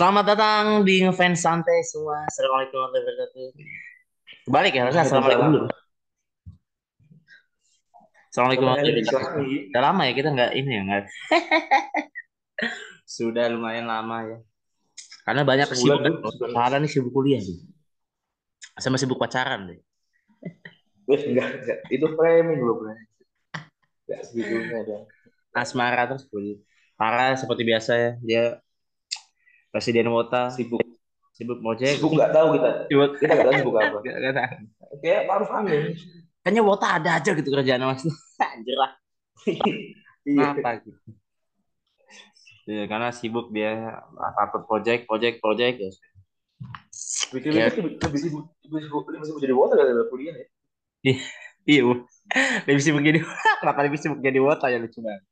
Selamat datang di ngefans santai semua. Assalamualaikum warahmatullahi wabarakatuh. Balik ya, harusnya assalamualaikum. Assalamualaikum warahmatullahi wabarakatuh. Udah lama ya kita nggak ini ya nggak. Sudah lumayan lama ya. Karena banyak kesibukan. Pahala nih sibuk kuliah nih. Sama sibuk pacaran deh. Wih, enggak, enggak. Itu framing loh, bro. Enggak segitunya dong. Asmara terus Parah seperti biasa ya. Dia Presiden Wota Sibuk. sibuk mojek. Sibuk enggak tahu kita. Sibuk. Kita enggak tahu sibuk apa. Gak- gak tahu. Kayak Maruf Amin. Kayaknya Wota ada aja gitu kerjaan mas. Anjir lah. Iya. Apa gitu. Ya, karena sibuk dia takut project, project, project ya. Bikin Ya. lebih lebih sibuk lebih sibuk lebih sibuk jadi water dari kuliah ya. Iya, Bu. lebih sibuk jadi kenapa lebih sibuk jadi Wota ya lucu banget.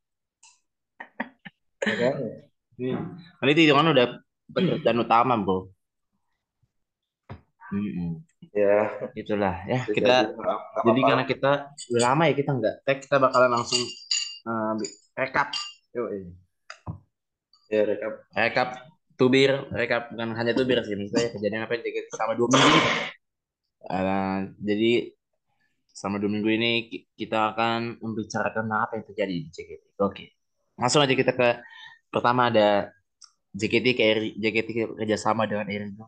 Makanya. Karena itu kan udah pekerjaan utama, Bro. Mm-mm. Ya, Itulah ya kita jadi. Nggak- nggak jadi apa-apa. karena kita udah lama ya kita nggak tag kita bakalan langsung eh, rekap. Yuk, ya rekap. rekap tubir, rekap bukan hanya tubir sih, misalnya kejadian apa yang terjadi selama dua minggu. Eh, jadi selama dua minggu ini ki- kita akan membicarakan apa yang terjadi di JKT. Oke, langsung aja kita ke pertama ada JKT Eri- JKT kerjasama dengan Erino.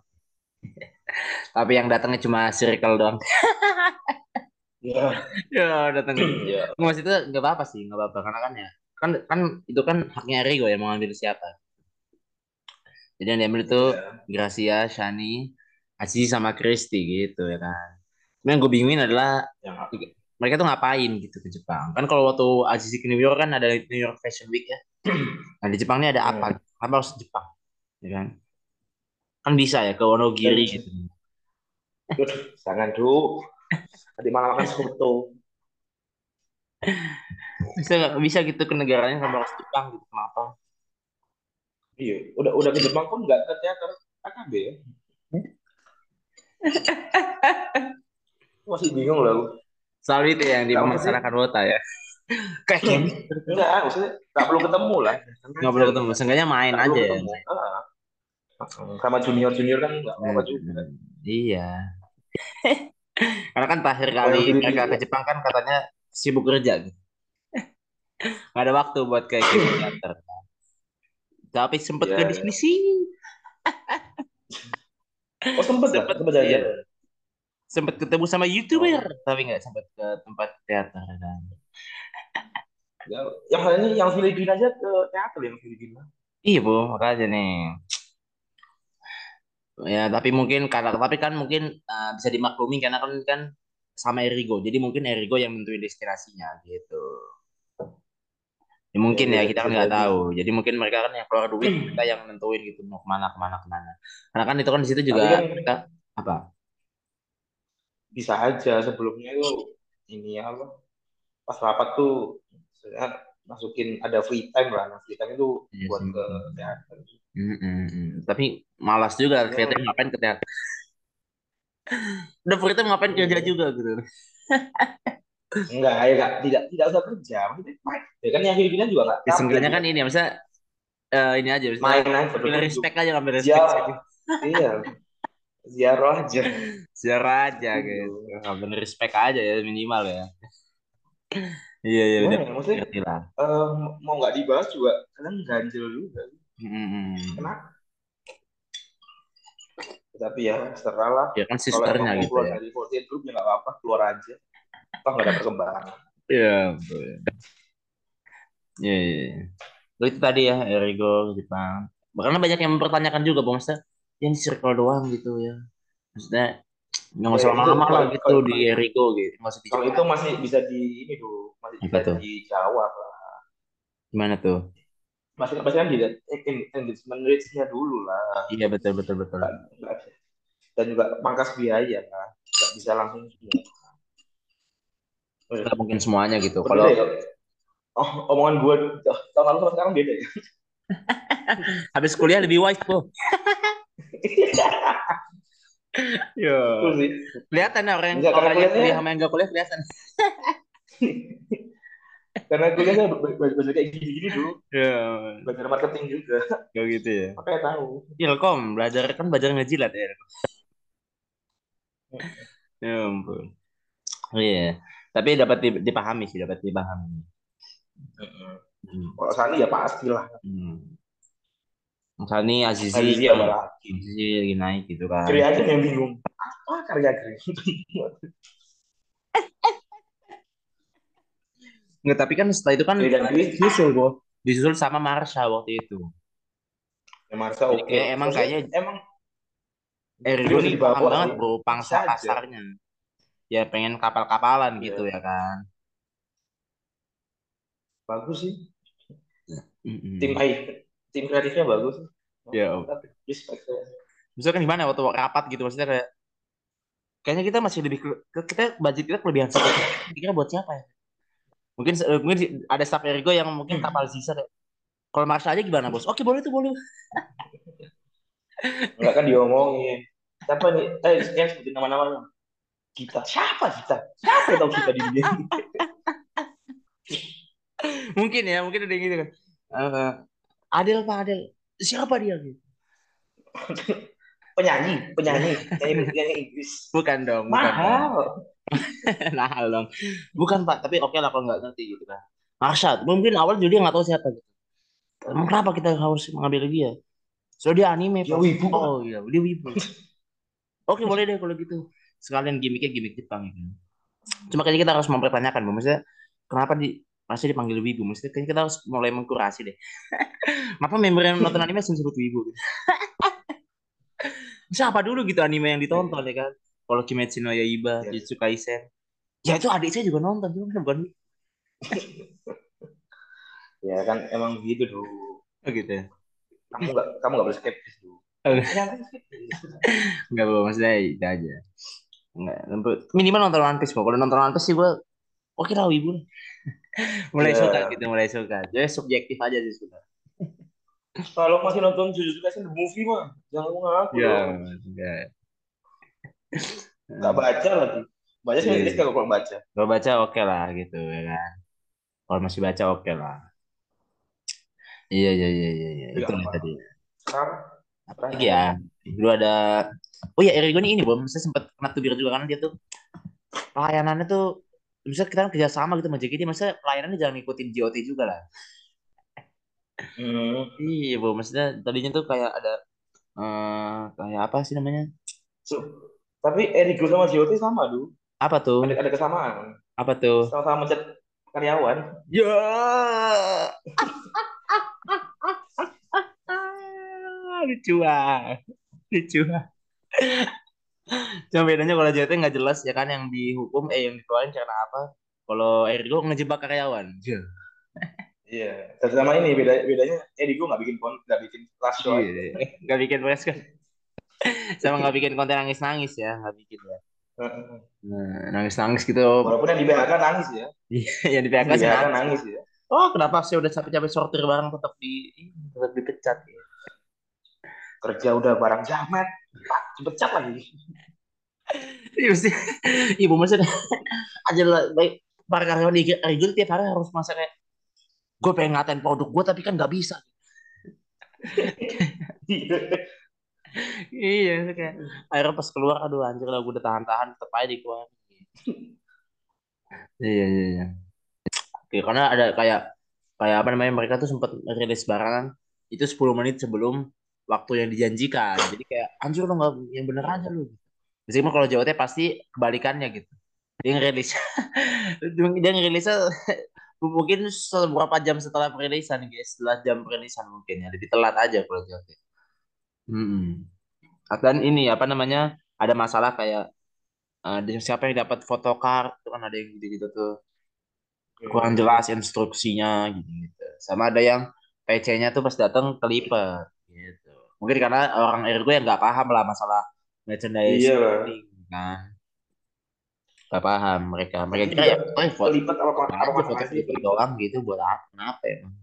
Tapi yang datangnya cuma circle doang. Ya, ya datang ya. Mas itu nggak apa-apa sih, nggak apa-apa karena kan ya kan kan itu kan haknya Erigo yang mau ambil siapa. Jadi yang diambil itu Gracia, Shani, Azizi sama Kristi gitu ya kan. Cuma yang gue bingungin adalah Yang mereka tuh ngapain gitu ke Jepang. Kan kalau waktu Azizi ke New York kan ada New York Fashion Week ya. Nah di Jepang ini ada apa? Apa harus Jepang? Ya kan? Kan bisa ya ke Wonogiri gitu. Jangan dulu. Tadi malam makan soto. Bisa nggak bisa gitu ke negaranya sama harus Jepang gitu kenapa? Iya, udah udah ke Jepang pun nggak ke teater AKB ya. Masih bingung aku. Selalu itu yang Nggak dimasalahkan Wota ya. Kayak gini. Enggak, maksudnya nggak perlu ketemu lah. nggak perlu ketemu, seenggaknya main perlu aja ya. ketemu. Ah. Sama junior junior kan nggak apa-apa juga. Hmm, Iya. Karena kan terakhir kali mereka ke Jepang kan katanya sibuk kerja gitu. Gak ada waktu buat kayak gitu teater. Tapi sempet Iya, ke iya. diskusi. Oh sempet ya? Sempet, iya. Sempet ketemu sama youtuber, tapi nggak sempet ke tempat teater kan. Ya, yang lainnya yang Filipina aja ke teater yang Filipina. Iya bu, makanya nih. Ya tapi mungkin karena tapi kan mungkin uh, bisa dimaklumi karena kan kan sama Erigo. Jadi mungkin Erigo yang nentuin destinasinya gitu. Ya mungkin Ya, ya ya, kita kan nggak tahu. Jadi mungkin mereka kan yang keluar duit kita yang nentuin gitu mau ke mana ke mana ke mana. Karena kan itu kan di situ juga Tapi kan- mereka apa? Bisa aja sebelumnya itu ini apa? Pas rapat tuh saya masukin ada free time lah. Nah, free time itu Iya buat ke teater. Mm, mm. Tapi malas juga Ya. free time ngapain ke teater. Udah free time ngapain kerja juga gitu. Enggak, ya enggak, tidak tidak usah kerja. Maksudnya. Ya kan yang Filipina juga enggak. Ya, seenggaknya kan ini ya, misalnya eh, ini aja, misalnya main aja. ambil respect aja ngambil respect aja. Iya. Ziarah aja. Ziarah aja Iya. gitu. Ngambil respect aja ya minimal ya. Iya iya Gimana ya, maksudnya eh, mau nggak dibahas juga kadang ganjel juga. Hmm. Kenapa? Tapi ya serah lah. Ya kan sisternya gitu keluar ya. dari 48 group ya nggak apa-apa, keluar aja. Toh nggak ada perkembangan. Iya. Iya iya. iya. Itu tadi ya Erigo Jepang. Karena banyak yang mempertanyakan juga, Bang Maksudnya, yang circle doang gitu ya. Maksudnya nggak usah lama-lama lah gitu kalau- di Erigo gitu. Di Kalau itu masih bisa di ini tuh, masih bisa tuh? dijawab lah. Gimana tuh? Masih masih kan eh, en- engagement rate-nya dulu lah. Iya betul betul betul. Dan juga pangkas biaya kan. Nggak bisa langsung. Nggak mungkin semuanya gitu. Kalau ya, Oh, omongan gue tahun lalu sama sekarang beda ya. habis kuliah lebih wise, Bu. Yo. Sih. Kelihatan ya orang Enggak, orang yang kuliah sama yang nggak kuliah kelihatan. Karena kuliah saya be- be- belajar kayak gini-gini dulu. Ya, Belajar marketing juga. kayak gitu ya. Makanya tahu. Ilkom belajar kan belajar ngejilat ya. Ya ampun. Iya. Tapi dapat di- dipahami sih, dapat dipahami. Hmm. Kalau Sani ya pastilah. Hmm. Misalnya Azizi, Azizi apa lagi? Azizi lagi naik gitu kan. Kiri aja yang bingung. Apa karya keren? Nggak, tapi kan setelah itu kan disusul bro. Disusul sama Marsha waktu itu. Ya Marsa Jadi oke. kayak emang Maksudnya, kayaknya- emang Ergo nih dibawa paham banget bro, pangsa pasarnya. Ya pengen kapal-kapalan Iya. gitu ya kan. bagus sih. Mm-mm. Tim AI, tim kreatifnya bagus. Ya. Respect saya. Misalkan gimana waktu rapat gitu maksudnya kayak kayaknya kita masih lebih ke, kita budget kita kelebihan satu kira buat siapa ya mungkin mungkin ada staff Ergo yang mungkin kapal sisa kayak kalau Marsha aja gimana bos oke boleh tuh boleh Enggak kan diomongin. Siapa nih? Eh, yang sebutin nama-nama. Kita. Siapa kita? Siapa yang tahu kita di dunia mungkin ya mungkin ada yang gitu kan Eh, Adel pak Adel siapa dia gitu? Penyanyi, penyanyi, penyanyi, penyanyi Inggris. bukan dong bukan dong. Mahal. mahal dong. Bukan pak. Tapi oke lah kalau nggak ngerti gitu kan. Marsha mungkin awal juga dia nggak tahu siapa gitu. Emang kenapa kita harus mengambil dia? So dia anime Dia Pak. wibu, oh iya dia wibu. Oke boleh deh kalau gitu. Sekalian gimmicknya gimmick Jepang gitu cuma kayaknya kita harus mempertanyakan Bu. maksudnya kenapa di masih dipanggil wibu maksudnya kayaknya kita harus mulai mengkurasi deh kenapa member yang nonton anime sering sebut wibu gitu? siapa dulu gitu anime yang ditonton ya kan kalau Kimetsu no Yaiba, Iya. Jujutsu Kaisen ya itu adik saya juga nonton cuma kan bukan Ya kan emang gitu dulu. oh, gitu ya Kamu nggak kamu nggak boleh skeptis dulu. Oh. Enggak, Bu. Maksudnya itu aja. Enggak, minimal nonton One Piece, Bu. Kalau nonton One Piece sih gue oke lah wibu. mulai Iya. suka gitu, mulai suka. Jadi subjektif aja sih suka. Kalau masih nonton Jujutsu Kaisen the movie mah, jangan ngaku Ya. Nggak baca lagi. Baca sih Iya. Inggris kalau kurang baca. Kalau baca oke lah gitu ya kan. Kalau masih baca oke lah. Iya, iya, iya, iya, iya. Iya, Itu lah apa? tadi. Sekarang Apa lagi ya? Dulu ada Oh ya, Erigo ini ini, Bom. Saya sempat kena tubir juga kan dia tuh pelayanannya tuh misalnya kita kan kerja sama gitu sama JKT, maksudnya pelayanannya jangan ngikutin JOT juga lah. hmm, Iya, Bu. Maksudnya tadinya tuh kayak ada eh kayak apa sih namanya? so- tapi Erigo sama JOT sama dulu. Apa tuh? Ada ada kesamaan. Apa tuh? Sama-sama mencet karyawan. Ya. Lucu ah. Lucu ah. Cuma bedanya kalau JOT nggak jelas ya kan yang dihukum eh yang dikeluarin karena apa? Kalau Ergo ngejebak karyawan. Ya. Iya. Dan sama ini beda bedanya Erigo nggak bikin kon nggak bikin flash show. aja. Iya. Nggak bikin press kan. Sama nggak bikin konten nangis-nangis ya, nggak bikin ya. Heeh. Nah, nangis-nangis gitu. Walaupun yang di BHK nangis ya. yang di Yang PHK di sih BHK nangis. nangis ya. Oh, kenapa saya udah capek-capek sortir barang tetap di tetap dipecat ya? Kerja udah barang jamet. Dipecat lagi. Iya mesti ibu maksudnya aja lah baik. Para karyawan di Rigel tiap hari harus masak kayak gue pengen ngatain produk gue tapi kan nggak bisa. Iya kayak akhirnya pas keluar aduh anjir lah gue udah tahan-tahan tetap aja dikeluarin. Iya iya iya. Oke, karena ada kayak kayak apa namanya mereka tuh sempat rilis barangan itu 10 menit sebelum waktu yang dijanjikan jadi kayak anjir lo nggak yang bener aja lu Meskipun kalau JOT pasti kebalikannya gitu. Dia ngerilis. dia ngerilisnya mungkin beberapa jam setelah perilisan guys. Setelah jam perilisan mungkin ya. Lebih telat aja kalau JOT. Hmm. Dan ini apa namanya ada masalah kayak eh, siapa yang dapat photocard itu kan ada yang gitu-gitu tuh kurang jelas instruksinya gitu-gitu. Sama ada yang PC-nya tuh pas datang kelipet gitu. Mungkin karena orang Ergo yang nggak paham lah masalah merchandise Iya kan. Gak paham mereka. Mereka Tapi kira ya, oh, foto, Kelipet apa apa foto foto doang gitu buat apa? Kenapa emang?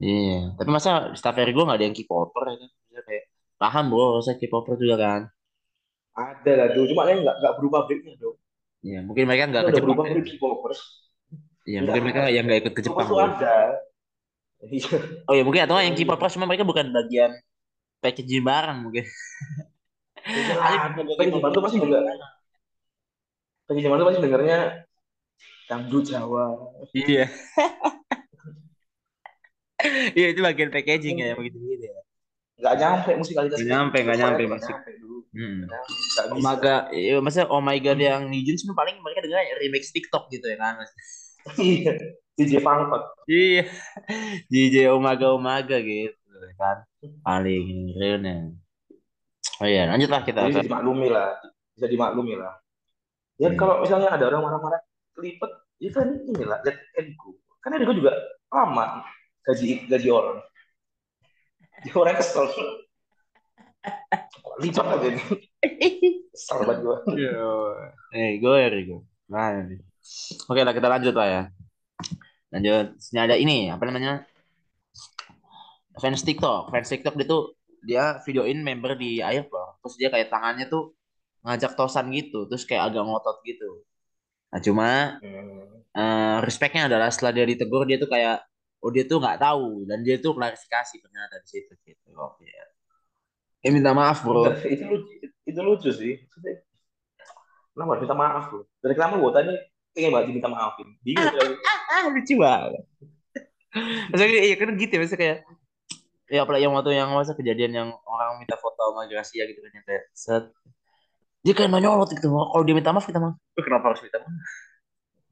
Iya, tapi masa staff Ergo nggak ada yang K-popper ya kan? Kayak paham bro, saya K-popper juga kan. Ada lah dulu, cuma yang nggak nggak berubah breaknya dong. Iya, mungkin mereka nggak berubah break K-popers. Iya, Iya, mungkin mereka yang nggak ikut ke Jepang. ada. Iya. Oh ya mungkin atau yang K-popers cuma mereka bukan bagian packaging barang mungkin. Iya bagian Jepang tuh pasti denger. Pakai Jepang tuh pasti dengernya dangdut Jawa. Iya. Iya itu bagian packaging ya, begitu gitu ya. Nggak nyampe musikalitas. Nggak nyampe, Korea nyampe nyampe dulu. Hmm. Oh my god, iya, masa oh my god yang Nijun cuma paling mereka dengar remix TikTok gitu ya kan. Iya. DJ Pangkot. Iya. DJ Omaga Omaga gitu kan. Paling realnya. Oh iya, lanjutlah kita Jadi bisa dimaklumi lah. Bisa dimaklumi lah. Ya Hmm. kalau misalnya ada orang marah-marah kelipet, ya kan inilah let it go. Karena Ego juga lama gaji gaji orang. Dia orang kesel. Lipat aja nih. Kesel banget gue. Yo. Eh, gue ya, gue. Mana nih? Oke lah, kita lanjut lah ya. Lanjut. Sini ada ini, apa namanya? Fans TikTok. Fans TikTok dia tuh dia videoin member di airport. Terus dia kayak tangannya tuh ngajak tosan gitu. Terus kayak agak ngotot gitu. Nah, cuma Hmm. eh, respectnya adalah setelah dia ditegur dia tuh kayak oh dia tuh nggak tahu dan dia tuh klarifikasi ternyata di situ gitu. Oke. Eh minta maaf bro. Itu lucu, itu lucu sih. Kenapa harus minta maaf loh? Dari kenapa gue tadi pengen banget diminta maafin. Bingung kali. Ah lucu banget. Maksudnya iya kan gitu ya, maksudnya kayak ya apalagi yang waktu yang masa kejadian yang orang minta foto sama Gracia gitu kan yang kayak set dia kayak nonyolot gitu kalau dia minta maaf kita maaf kenapa harus minta maaf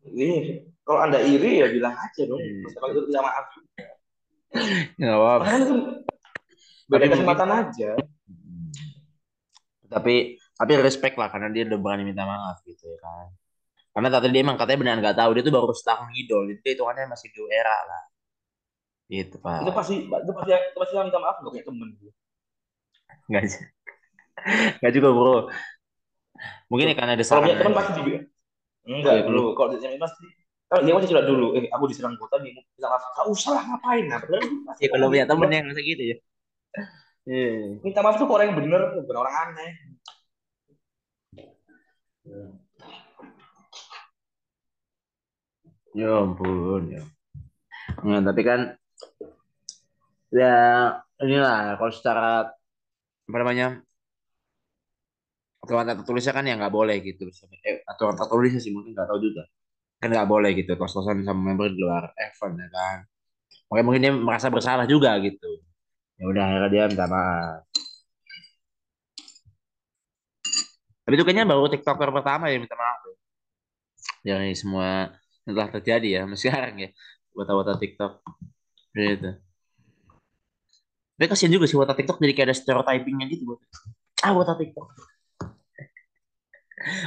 Ini kalau anda iri ya bilang aja dong. Iya. Terus kalau itu minta maaf. ya nggak apa-apa kan beda kesempatan aja. tapi tapi respect lah karena dia udah berani minta maaf gitu ya kan karena tadi dia emang katanya benar nggak tahu dia tuh baru setahun ngidol jadi dia hitungannya masih di era lah gitu pak Itu pasti itu pasti itu pasti minta maaf loh kayak temen gue. nggak nggak juga bro mungkin ya karena ada Kalau saran teman pasti juga. Enggak Iya, dulu. Kalau dia pasti kalau dia masih curhat dulu, eh aku diserang kota nih, minta maaf. Gak usah lah ngapain nah. Padahal dia pasti ya kalau punya temen yang masa gitu ya Iya. Minta maaf tuh orang yang bener, bukan orang aneh. Ya ampun ya. Nah, tapi kan ya inilah kalau secara apa namanya aturan tertulisnya kan ya nggak boleh gitu. Eh, aturan tertulisnya sih mungkin nggak tahu juga. Kan nggak boleh gitu tos-tosan sama member di luar event ya kan. Makanya mungkin dia merasa bersalah juga gitu. Ya udah akhirnya dia minta maaf. Tapi itu kayaknya baru TikToker pertama yang minta maaf. ya. Dari semua telah terjadi ya, sampai sekarang ya. Wata-wata TikTok. Gitu. Tapi kasihan juga sih wata TikTok jadi kayak ada stereotypingnya gitu. buat. Ah, wata TikTok.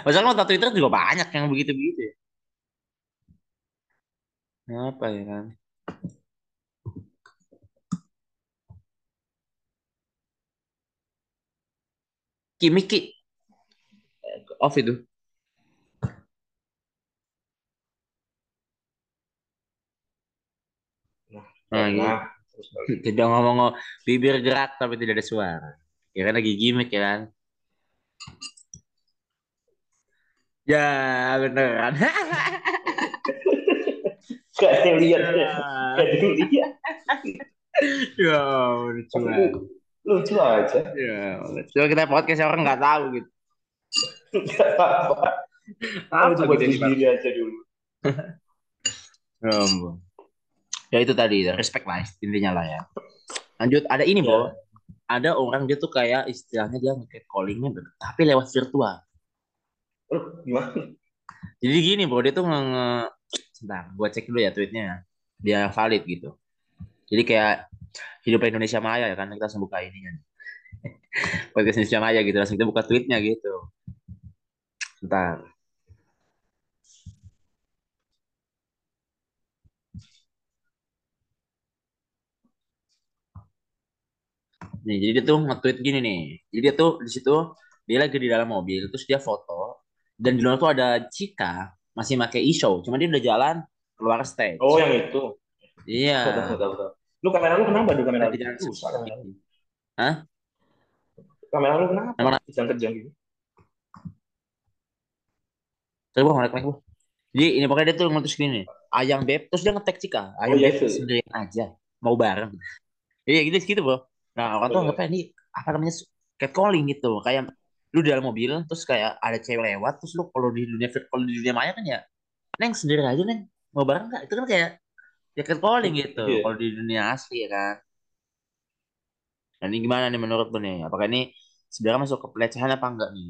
Masalah wata Twitter juga banyak yang begitu-begitu ya. Apa ya kan? Kimiki off itu. Nah, Nah, gitu. nah. Tidak ngomong bibir gerak tapi tidak ada suara. Ya kan lagi gimmick ya kan? Ya beneran. Gak ada lihat, gak ada yang lihat. ya lucu lu- lucu aja. Ya, coba kita podcast orang nggak tahu gitu. Gak apa-apa. Apa Coba gitu diri nih, Bang? sendiri aja dulu. Ya ampun. Ya itu tadi respect lah intinya lah ya. Lanjut ada ini Ya. bro. Ada orang dia tuh kayak istilahnya dia nge callingnya tapi lewat virtual. Aduh, gimana? Jadi gini bro, dia tuh nge, nge... Sebentar, gua cek dulu ya tweetnya. Dia valid gitu. Jadi kayak hidup Indonesia Maya ya kan, kita langsung buka ini kan. Podcast Indonesia Maya gitu, langsung kita buka tweetnya gitu. Sebentar. Nih, jadi dia tuh nge-tweet gini nih. Jadi dia tuh di situ dia lagi di dalam mobil, terus dia foto dan di luar tuh ada Cika masih pakai e-show, cuma dia udah jalan keluar stage. Oh, yang itu. Iya. Lu kamera lu kenapa tuh kamera? Lagi jalan Rusak kamera lu. Hah? Kamera lu kenapa? Kamera. Kejang-kejang gitu. Coba ngorek lagi, Bu. Jadi ini pokoknya dia tuh ngutus gini. ayang beb terus dia ngetek Cika Oh ayang iya beb sendirian aja mau bareng iya gitu gitu bro nah orang tuh Bener. anggapnya ini apa namanya catcalling gitu kayak lu di dalam mobil terus kayak ada cewek lewat terus lu kalau di dunia kalau di dunia maya kan ya neng sendiri aja neng. Mau bareng nggak? Itu kan kayak ya catcalling gitu Iya. kalau di dunia asli ya kan. Nah ini gimana nih menurut lu nih? Apakah ini sebenarnya masuk ke pelecehan apa enggak nih?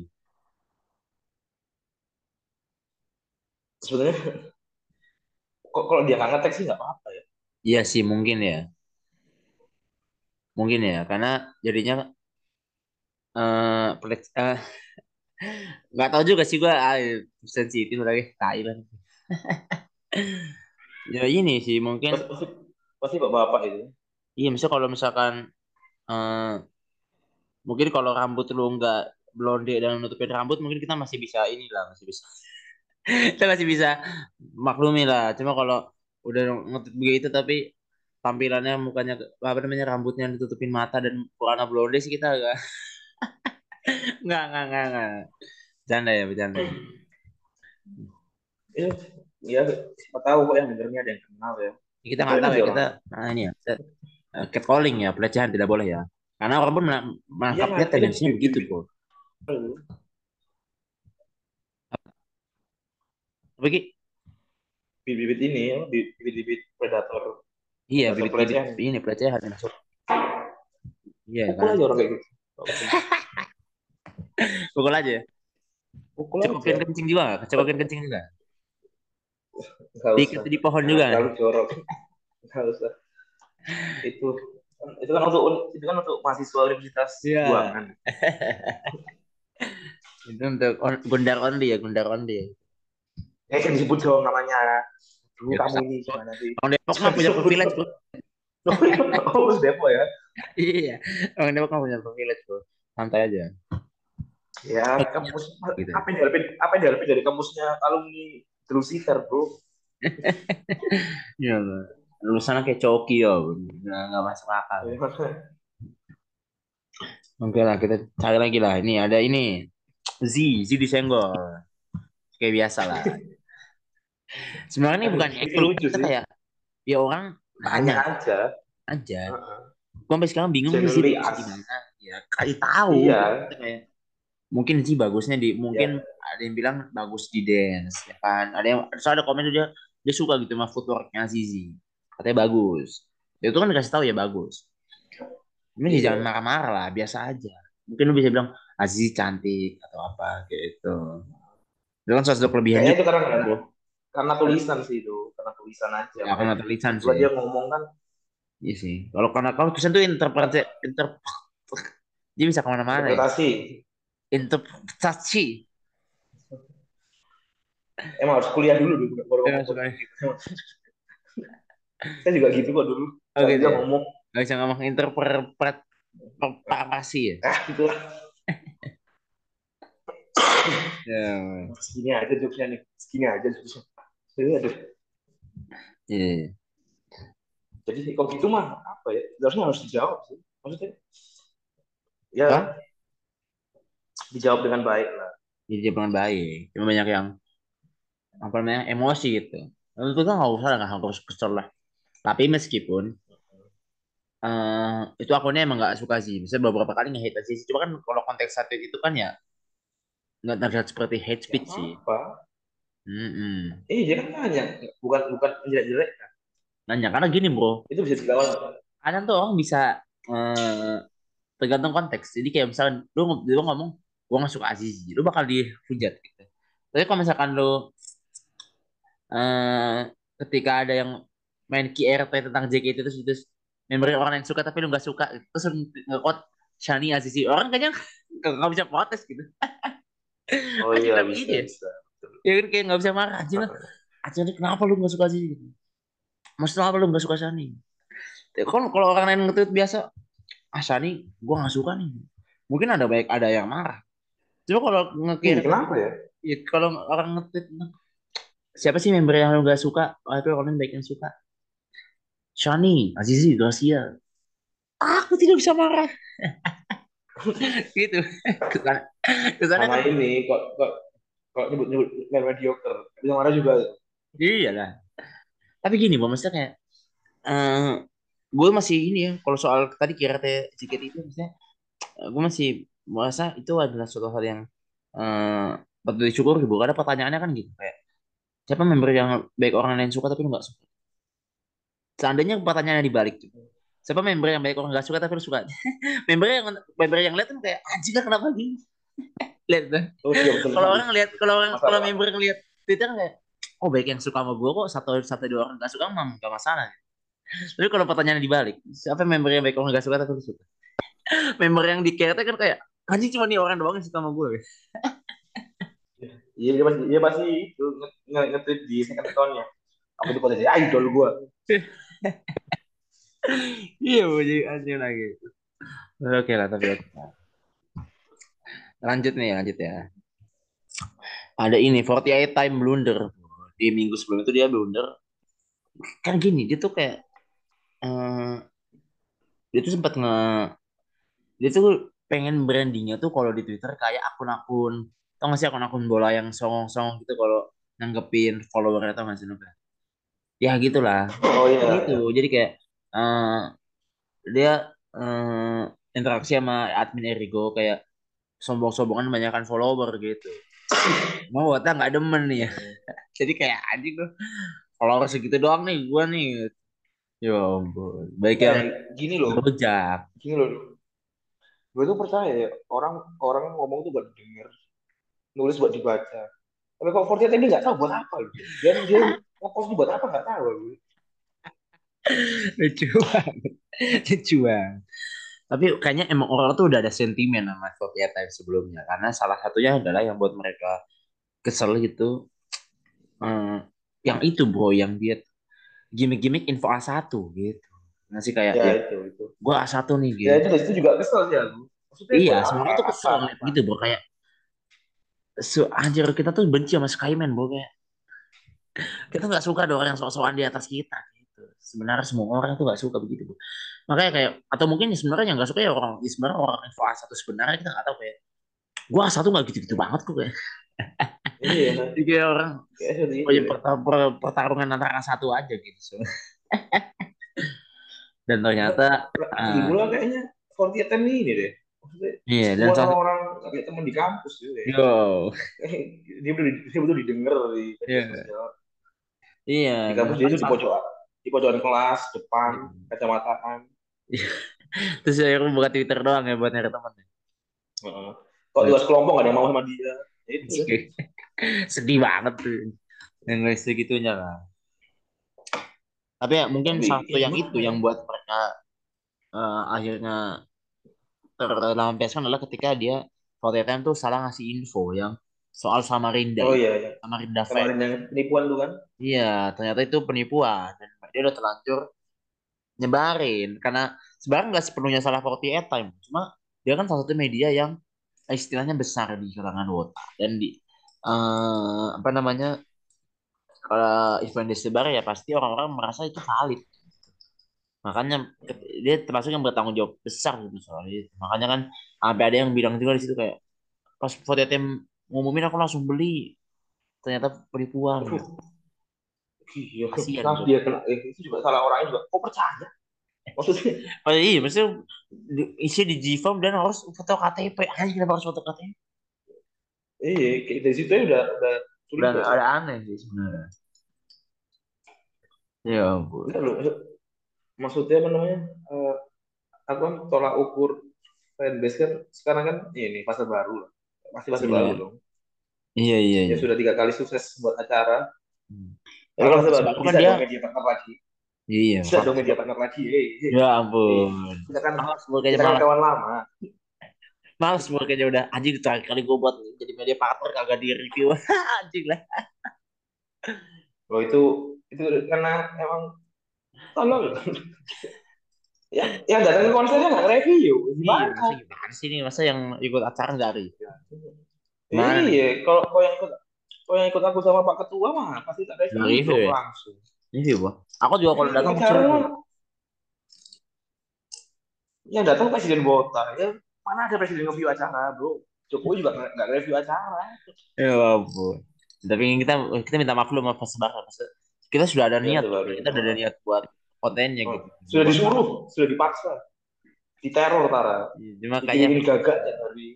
Sebenarnya kok kalau dia nggak ngetek sih nggak apa-apa ya. iya sih mungkin ya mungkin ya karena jadinya eh pelec- eh, nggak tahu juga sih gua ah, sensitif lagi Thailand ya ini sih mungkin Pasti, pasti, bapak-bapak itu. iya misalnya kalau misalkan eh, mungkin kalau rambut lu nggak blonde dan nutupin rambut mungkin kita masih bisa inilah masih bisa kita masih bisa maklumi lah cuma kalau udah ngetut begitu tapi tampilannya mukanya apa namanya rambutnya ditutupin mata dan warna blonde sih kita agak nggak nggak nggak nggak. Bercanda ya bercanda. Ya, ya siapa tahu kok yang dengernya ada yang kenal ya. kita nggak tahu ya kita nah ini ya eh, catcalling ya pelecehan tidak boleh ya. Karena orang pun mena- menangkapnya Iya, tendensinya begitu apa Ki? Bibit-bibit ini ya, bibit-bibit predator. Iya bibit-bibit pelecehan. ini pelecehan masuk iya Pukul kan aja orang kayak gitu. pukul aja Pukul cekokin aja. kencing juga nggak cekokin kencing juga usah. di pohon juga Terlalu jorok. Nggak usah. Itu itu kan untuk itu kan untuk mahasiswa universitas Iya. Buangan. itu untuk on- gundar only ya gundar only ya Ya kan disebut dong namanya. Dulu Ya, kamu ini gimana sih? orang Depok mah punya privilege bro Oh, Mas Depo ya? iya orang Depok mah punya privilege bro santai aja. Ya, kampus Gitu. apa yang diharapin apa yang diharapin dari kampusnya alumni Lucifer, Bro? iya bro lulusan kayak coki ya nggak nggak masuk akal. Oke lah kita cari lagi lah. Ini ada ini. Z Z disenggol kayak biasa lah sebenarnya ini bukan eksklusif lucu sih. kayak ya orang banyak. aja. aja. Heeh. gue sampai sekarang bingung sih gimana. Ya kali tahu Iya. Kayak mungkin sih bagusnya di mungkin ada yang bilang bagus di dance ya kan? Ada yang soalnya ada komen dia dia suka gitu sama footworknya Zizi. Katanya bagus. Ya itu kan dikasih tahu ya bagus. Ini Iya. jangan marah-marah lah biasa aja. Mungkin lu bisa bilang Azizi cantik atau apa gitu. Itu kan sesuatu kelebihan Kayaknya juga itu karena karena, tulisan sih itu, karena tulisan aja. ya karena tulisan Kalau sih dia ngomong kan iya sih kalau karena kalau tulisan tuh interpretasi inter dia bisa ke mana-mana ya interpretasi. interpretasi Emang harus kuliah dulu dulu baru Ya. Saya juga gitu kok dulu. Oh, gitu dia ya? ngomong, Gak bisa ngomong interpretasi ya ah gitulah. ya Segini aja jokesnya nih. Segini aja jokesnya. Segini aduh. iya Jadi kalau gitu mah apa ya? Harusnya harus dijawab sih. Maksudnya ya Hah? dijawab dengan baik lah. jadi dengan baik cuma banyak yang apa namanya emosi gitu itu kan nggak usah lah nggak harus kesel lah tapi meskipun eh itu akunnya emang nggak suka sih bisa beberapa kali nge-hate aja sih cuma kan kalau konteks satu itu kan ya nggak terlihat seperti hate speech Ya, sih apa? Mm-mm. Eh, dia kan nanya, bukan bukan jelek-jelek. nanya karena gini bro Itu bisa dilawan. kadang tuh orang bisa eh, tergantung konteks jadi kayak misalnya lu, lu ngomong gua nggak suka Azizi lu bakal dihujat gitu tapi kalau misalkan lu eh ketika ada yang main QRT tentang JKT terus terus member orang yang suka tapi lu nggak suka terus lu nge-quote Shani Azizi orang kayaknya nggak bisa protes gitu Oh iya bisa, ya. bisa. Ya kan kayak nggak bisa marah. Anjing lah. Kenapa lu nggak suka gitu maksudnya apa lu nggak suka Shani Ya, kalau orang lain nge-tweet biasa ah Shani gua nggak suka nih. Mungkin ada baik ada yang marah. Cuma kalau Ih, nge-QRT kenapa ya? ya kalau orang nge-tweet siapa sih member yang lu gak suka? Oh itu orang baik yang suka. Shani Azizi Gracia aku tidak bisa marah. Gitu. Ke sana ke sana Sama kan ini kok kok kok nyebut nyebut main mediocre. Bisa marah juga. iyalah Tapi gini, Bang, maksudnya kayak eh gue masih ini ya, kalau soal tadi kira teh JKT itu maksudnya gue masih merasa itu adalah suatu hal yang eh patut disyukuri, bukan ada pertanyaannya kan gitu kayak siapa member yang baik orang lain suka tapi lu nggak suka. Seandainya pertanyaannya dibalik tuh. Siapa member yang baik orang nggak suka tapi lu suka? member yang member yang lihat kan kayak lah kenapa gini? lihat tuh. Oh iya betul Kalau orang lihat kalau orang kalau member lihat Twitter kan kayak oh baik yang suka sama gue kok satu satu dua orang nggak suka mah nggak masalah. Tapi kalau pertanyaannya dibalik, siapa member yang baik orang nggak suka tapi suka? member yang di KRT kan kayak anjing cuma nih orang doang yang suka sama gue. Iya dia pasti dia pasti itu nge- nge- nge-tweet di second account-nya. Aku tuh potensi idol gua. iya mau jadi anjing lagi. Oke lah tapi oke. Lanjut nih lanjut ya. Ada ini 48 time blunder di minggu sebelum itu dia blunder. Kan gini dia tuh kayak eh, dia tuh sempat nge dia tuh pengen brandingnya tuh kalau di Twitter kayak akun-akun tau gak sih akun-akun bola yang songong-songong gitu kalau nanggepin followernya tau gak sih Nuka? Ya gitulah Oh iya. gitu jadi kayak eh dia eh, interaksi sama admin Erigo kayak sombong-sombongan banyakkan follower gitu. Mau Wota nggak demen nih ya. Jadi kayak anjing tuh follower segitu doang nih gua nih. Ya ampun. Baik Ya, yang gini loh, rujak. Gini loh. Gue tuh percaya ya, orang orang ngomong tuh buat denger, nulis buat dibaca. Tapi kok Fortnite ini nggak tahu buat apa loh. Dia dia ngepost tuh buat apa nggak tahu. Loh. lucu banget. Lucu banget tapi kayaknya emang orang tuh udah ada sentimen sama 48 Time sebelumnya karena salah satunya adalah yang buat mereka kesel gitu eh, yang itu bro yang dia gimmick-gimmick info A1 gitu ngasih kayak Ya ya, itu itu. gua A1 nih gitu Ya itu dari situ juga kesel sih aku. Maksudnya iya buat semua apa? tuh kesel gitu bro kayak so, anjir kita tuh benci sama Skyman bro kayak kita nggak suka ada orang yang sok-sokan di atas kita sebenarnya semua orang tuh nggak suka begitu bro makanya kayak atau mungkin ya sebenarnya yang nggak suka ya orang ya sebenarnya orang info A1 sebenarnya kita nggak tahu kayak gua A1 nggak gitu-gitu banget kok kayak Iya. jadi kayak orang Kayak itu. oh ya perta- per- pertarungan antara A1 aja gitu so. dan ternyata Lagi ah, pula kayaknya Fortnite ini deh. Maksudnya iya dan semua salah orang kayak teman di kampus gitu ya. yo dia betul dia betul didengar di media Iya. iya Di kampus dia tuh di pojokan di pojokan kelas depan kacamataan. terus akhirnya buka Twitter doang ya buat nyari teman Heeh. Kok tugas kelompok gak ada yang mau sama dia. Ya itu. sedih banget tuh yang nulis segitunya kan tapi ya mungkin Tapi, satu ya yang itu ya? yang buat mereka eh, akhirnya terlampiaskan adalah ketika dia Fortetan tuh salah ngasih info yang soal Samarinda Oh iya, iya. Samarinda yang penipuan tuh kan. Iya, ternyata itu penipuan dan dia udah terlanjur nyebarin karena sebenarnya nggak sepenuhnya salah 48 time, cuma dia kan salah satu media yang istilahnya besar di kalangan Wota dan di eh, apa namanya kalau event disebar ya pasti orang-orang merasa itu valid. Makanya dia termasuk yang bertanggung jawab besar gitu soal itu. Makanya kan sampai ada yang bilang juga di situ kayak pas 48 time ngumumin aku langsung beli ternyata penipuan. Iya, kenapa Bro. dia kena eh, itu juga salah orangnya juga. Kok percaya? Maksudnya Oh iya, maksudnya isi di Gform dan harus foto KTP. Anjing kenapa harus foto KTP? iya, kayak dari situ ya udah udah sulit Udah ada aneh sih sebenarnya. Ya ampun. Enggak loh, maksud- maksudnya apa namanya? Eh, aku kan tolak ukur fanbase kan sekarang kan ini fase baru lah. Masih fase Iya. baru dong. Iya iya Ya iya. sudah tiga kali sukses buat acara. Hmm. Tapi kalau Sekarang bisa dia dong media partner lagi. iya. Bisa dong media partner lagi. Hey, hey. Ya ampun. Kita kan Malas gue kayaknya malas. kawan lama. Malas gue kayaknya udah anjing terakhir kali gue buat jadi media partner kagak di review. anjing lah. Oh itu itu karena emang tolol. ya, yang datang ke konsernya nggak review. Iya, Gimana? masa gimana sih ini masa yang ikut acara nggak review? Iya, kalau kalau yang ikut kalau yang ikut aku sama Pak Ketua mah pasti tak Nggak review review ya? langsung. Review gua. Aku juga kalau datang review. yang datang presiden Bota ya mana ada presiden review acara bro Jokowi juga nggak review acara Ya ampun. Tapi kita kita minta maaf lu sama Persebaya. Kita sudah ada Ya, niat sudah ada kita udah ada niat buat kontennya Oh, gitu sudah disuruh, sudah dipaksa, diteror Tara, cuma kayaknya dikirimin gagak hari.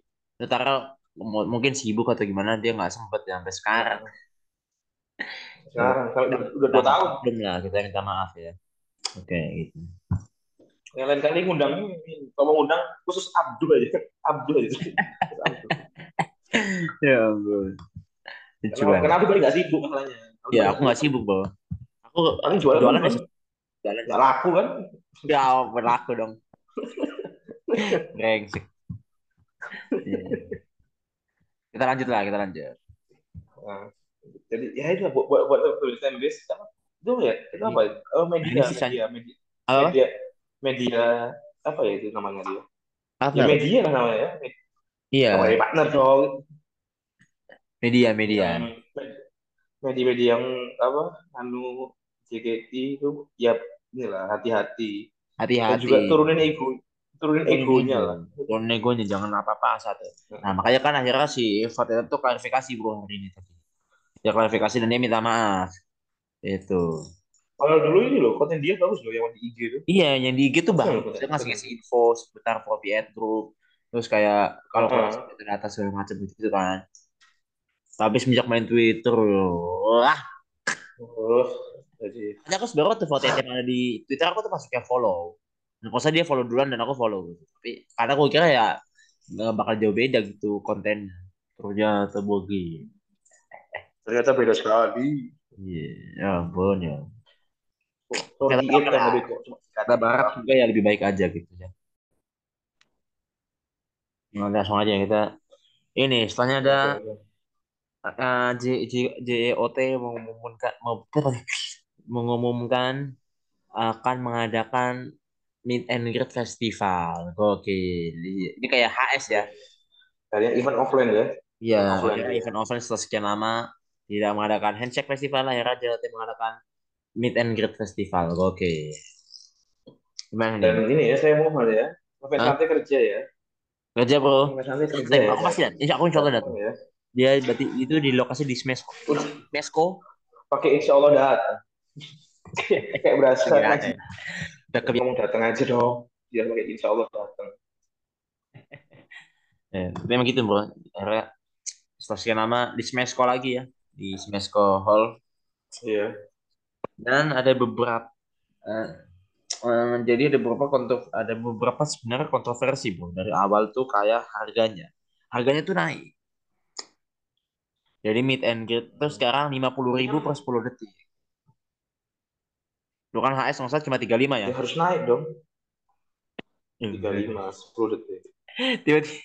Tara mungkin sibuk atau gimana dia nggak sempet ya sampai sekarang. Sekarang kalau udah, udah dua tahun, belum lah kita minta maaf ya. Oke gitu. Yang lain kali ngundang kalau mau ngundang khusus Abdul aja, Abdul aja. Abdul. ya ampun. Karena, Abdul paling nggak sibuk masalahnya. ya aku nggak sibuk bro. Aku Paling jualan, jualan kan, ya jualan. Nggak laku kan? ya berlaku dong. Brengsek. Iya. Kita lanjut lah kita lanjut Nah, jadi ya itu buat buat, buat tulisan apa? Itu ya, itu apa? Oh, media, media, media, apa media, media apa ya itu namanya dia? Ya media lah namanya ya. iya Namanya partner dong. media media Yang media-media yang apa? Anu JKT itu ya inilah hati-hati. Dan hati-hati juga turunin ego, turunin egonya lah. turunin egonya jangan apa-apa satu nah makanya kan akhirnya si Fatih tuh klarifikasi bro hari ini tadi. Dia klarifikasi dan dia minta maaf. Itu. Kalau dulu ini loh, konten dia bagus loh yang di IG itu. iya yang di IG tuh bahkan betul. dia ngasih ngasih info seputar Ad Group. Terus kayak kalau Heeh. kalau data segala macam gitu, gitu kan. Tapi semenjak main Twitter wah Oh, jadi. Aku sebenarnya tuh foto yang ada di Twitter aku tuh masuk kayak follow. Kalau dia follow duluan dan aku follow gitu. Tapi karena aku kira ya nggak bakal jauh beda gitu kontennya. Ternyata bogi. ternyata beda sekali. Iya, ya ampun ya. Sorry, Kata- lebih kok cuma Kata Barat juga ya lebih baik aja gitu ya. Nah, langsung aja kita. Ini setelahnya ada uh, J, J, JOT mengumumkan mau mengumumkan akan mengadakan Meet and Greet Festival. Gokil. Ini kayak HS ya. Kalian event offline ya? Iya, Offline, ya. event offline setelah sekian lama tidak mengadakan handshake festival akhirnya JOT mengadakan Meet and Greet Festival. Gokil. Gimana nih? Dan ini ya saya mau ya. Sampai Hah? santai kerja ya. Kerja bro. Sampai santai kerja ya. aku pasti datang. Insya aku insya Allah datang. Ya. Dia berarti itu di lokasi di Smesco. Smesco. Pakai insya Allah datang. Kayak berasa. Udah kebi- Kamu datang aja dong. Dia pakai insya Allah datang. Ya, tapi emang gitu bro. Setelah sekian lama di Smesco lagi ya. Di Smesco Hall. Iya. Dan ada beberapa eh, eh, jadi ada beberapa kontro ada beberapa sebenarnya kontroversi bro. Dari awal tuh kayak harganya. Harganya tuh naik. Jadi meet and greet tuh sekarang 50.000 per 10 detik. Lu kan HS nggak cuma 35 ya? Ya harus naik dong. Iya. 35, 10 detik. Tiba-tiba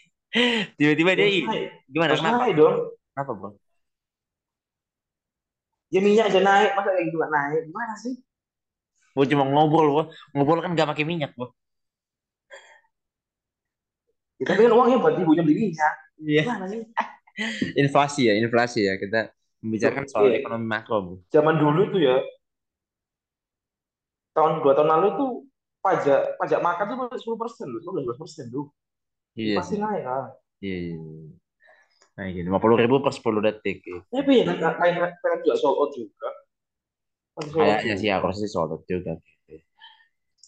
tiba-tiba dia naik. Gimana Harus kenapa? naik dong. Kenapa bro? Ya minyak aja naik, masa kayak gitu nggak naik? Gimana sih? Gua cuma ngobrol bro. Ngobrol kan gak pakai minyak bro. Ya, tapi kan uangnya buat ibunya beli minyak. Iya. Gimana sih? Inflasi ya, inflasi ya. Kita membicarakan soal Iya. ekonomi makro bro. Zaman dulu tuh ya, tahun dua tahun lalu tuh pajak pajak makan tuh 10 persen loh, 11 persen tuh. Iya Pasti sih. naik lah. Iya. iya. Nah, gitu. 50 ribu per 10 detik. Gitu. Tapi ya kan lain kan juga sold out juga. Kan out Kayaknya sih harusnya sold juga. Gitu.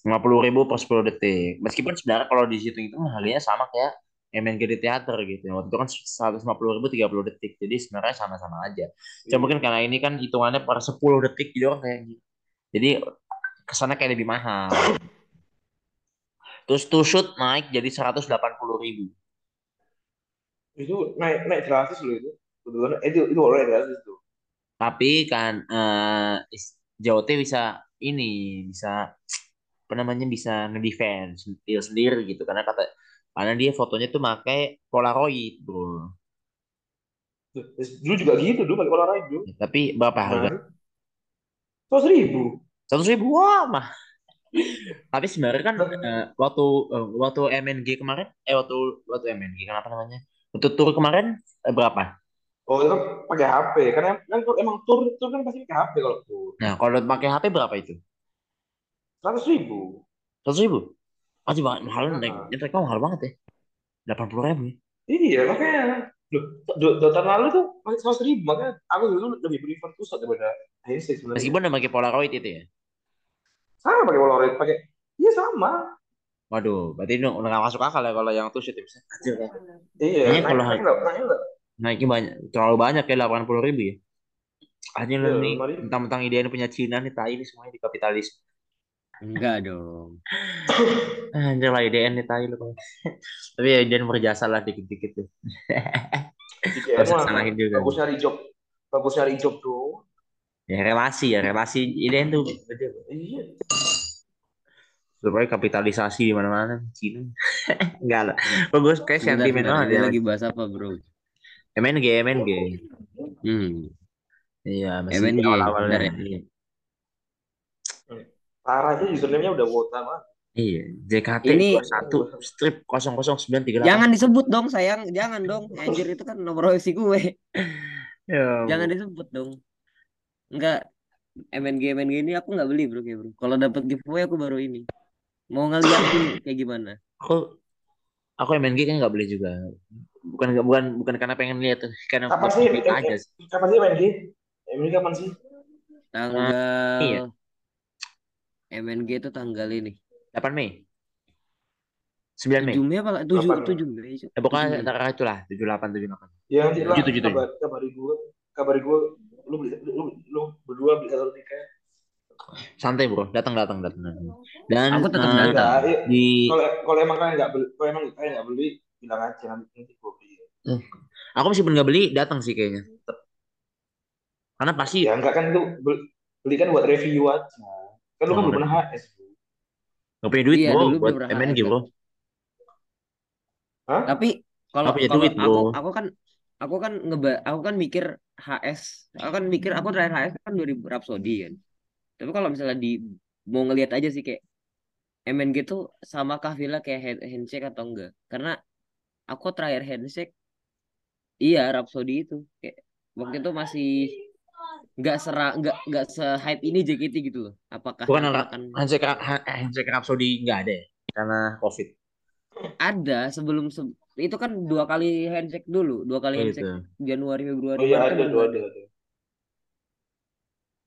50 ribu per 10 detik. Meskipun sebenarnya kalau di situ itu harganya sama kayak MNG di teater gitu. Waktu itu kan 150 ribu 30 detik. Jadi sebenarnya sama-sama aja. Cuma mungkin karena ini kan hitungannya per 10 detik jadi orang kayak gitu. Jadi kesannya kayak lebih mahal. Terus to shoot naik jadi 180 ribu. Itu naik naik drastis loh itu. Betul itu itu orang drastis tuh. Tapi kan eh JOT bisa ini bisa apa namanya bisa ngedefense sendiri, sendiri gitu karena kata karena dia fotonya tuh pakai Polaroid bro. Dulu juga gitu dulu pakai Polaroid dulu. Ya, tapi berapa harga? Seratus ribu. Seratus ribu wah mah. tapi sebenarnya kan eh, waktu eh, waktu MNG kemarin eh waktu waktu MNG kenapa namanya? Untuk tur kemarin eh, berapa? Oh itu kan pakai HP karena kan emang tur tur kan pasti pakai HP kalau tur. Nah kalau pakai HP berapa itu? Seratus ribu. Seratus ribu? Masih banget mahal Ah. naik. Ya, mahal banget ya. Delapan puluh ribu. ya. Iya makanya Loh, do- do- tahun lalu tuh masih seratus ribu makanya aku dulu lebih prefer Tucson daripada Hensei sebenarnya. Meskipun udah pakai Polaroid itu ya. Sama pakai Polaroid, pakai iya sama. Waduh, berarti udah udah nggak masuk akal ya kalau yang tusuk ya. Kecil kan. Iya, Kayaknya naik, kalau naik naik naiknya banyak, terlalu banyak ya delapan puluh ribu ya. Aja Iya, nih, mentang-mentang ide punya Cina nih, tai ini semuanya di kapitalis. Enggak dong. Anjir lah IDN nih tai lu. Tapi ya IDN berjasa lah dikit-dikit tuh. IDN Harus salahin juga. bagus nyari job, bagus nyari job tuh. Ya relasi ya, relasi IDN tuh gede. Iya. Supaya kapitalisasi di mana-mana Cina. Enggak lah. Bagus kayak sentimen banget ya. lagi bahas apa, Bro? MNG, MNG. Hmm. Iya, masih MNG, awal-awalnya. Iya. Parah itu username-nya udah wota banget. Iya, JKT Ini- 21 strip 00938. Jangan disebut dong, sayang. Jangan dong. Anjir itu kan nomor OSI gue. Ya, Jangan disebut dong. Enggak. MNG MNG ini aku nggak beli, Bro, kayak Bro. Kalau dapat giveaway aku baru ini. Mau ngeliatin kayak gimana. aku aku MNG kan nggak beli juga. Bukan bukan bukan karena pengen lihat, karena Kapan sih? aja sih. Kapan sih MNG? MNG kapan sih? Tanggal iya. MNG itu tanggal ini. 8 Mei. 9 Mei. 7 Mei apa? 7 Kapan? 7 Mei. Ya, pokoknya 7 Mei. antara itulah 78 78. Ya nanti lah Tujuh, tujuh, tujuh. kabar kabari gue, kabari gue, lu beli, lu, lu berdua beli satu tiket. Santai, Bro. Datang datang datang. Dan Aku tetap eh, datang. Iya. di kalau kalau emang kalian nggak beli, kalau emang kalian nggak beli, bilang aja nanti nanti gue beli. aku meskipun nggak beli, datang sih kayaknya. Karena pasti Ya enggak kan itu beli, beli kan buat review aja. Kan lu kan belum pernah HS. Nggak punya duit, Iya, Bro, dulu buat MNG, HS, Bro. Hah? Tapi kalau punya kalau duit, aku bro. aku kan aku kan ngeba aku kan mikir HS, aku kan mikir aku terakhir HS kan 2000 Rhapsody kan. Tapi kalau misalnya di mau ngelihat aja sih kayak MNG tuh sama Villa kayak hand- handshake atau enggak? Karena aku terakhir handshake iya Rhapsody itu kayak waktu itu masih nggak sera nggak nggak se hype ini JKT gitu loh. Apakah Bukan akan handshake ha- handshake Rhapsody nggak ada ya karena COVID. ada sebelum se- itu kan dua kali handshake dulu, dua kali Oh, handshake gitu. Januari Februari Oh iya ada kan tuh belum ada ada.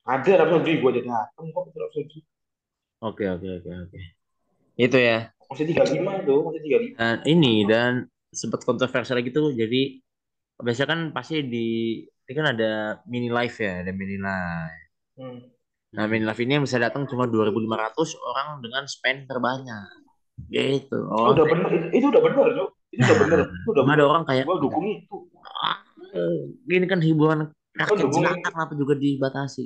Ada Rhapsody gue jadi datang kok Rhapsody. Oke oke oke oke. Itu ya. Masih tiga lima tuh, masih tiga lima. Dan ini dan sempat kontroversial gitu. Jadi biasanya kan pasti di ini kan ada mini live ya, ada mini live. Hmm. Nah, mini live ini yang bisa datang cuma 2.500 orang dengan spend terbanyak. Gitu. Oh, Oh, udah bener, itu, itu udah bener, Cok. Itu udah bener, itu udah cuma ada bener. orang kayak Gue dukung itu. "Ah, ini kan hiburan rakyat jelata kenapa juga dibatasi?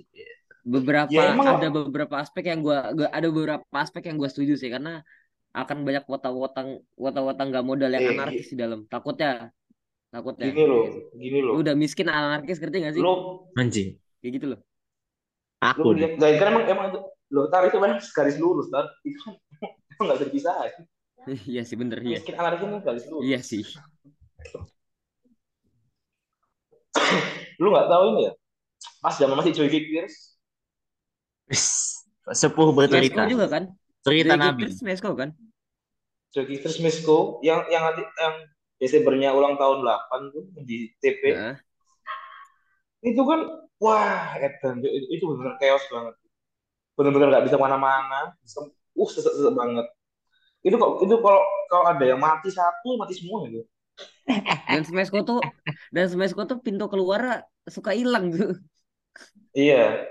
beberapa Ya, emang- ada beberapa aspek yang gua, gua ada beberapa aspek yang gua setuju sih karena akan banyak wota-wotang wota-wota nggak modal yang Eh, anarkis di dalam takutnya takutnya Gini loh, Iya gini loh. udah miskin anarkis ngerti gak sih Lo, Anjing. kayak gitu loh Aku lihat, nah, kan emang emang itu, lo tar itu kan garis lurus, tar itu kan nggak bisa dipisahin. iya sih bener iya Miskin anarkis kan garis lurus. iya sih Lu nggak tahu ini ya? Pas zaman masih Joy Gears, Sepuh bercerita. Mesko juga kan Cerita Joy Nabi. Gears Mesko kan Joy Gears Mesko yang yang nanti yang Desembernya ulang tahun 8 tuh di TP. Nah, Itu kan wah, Edan, itu, itu benar chaos banget. Benar-benar nggak bisa ke mana-mana. Sem- Uh, sesek-sesek banget. Itu kok itu kalau kalau ada yang mati satu, mati semua gitu. dan Smesco tuh dan Smesco tuh pintu keluar suka hilang tuh Iya.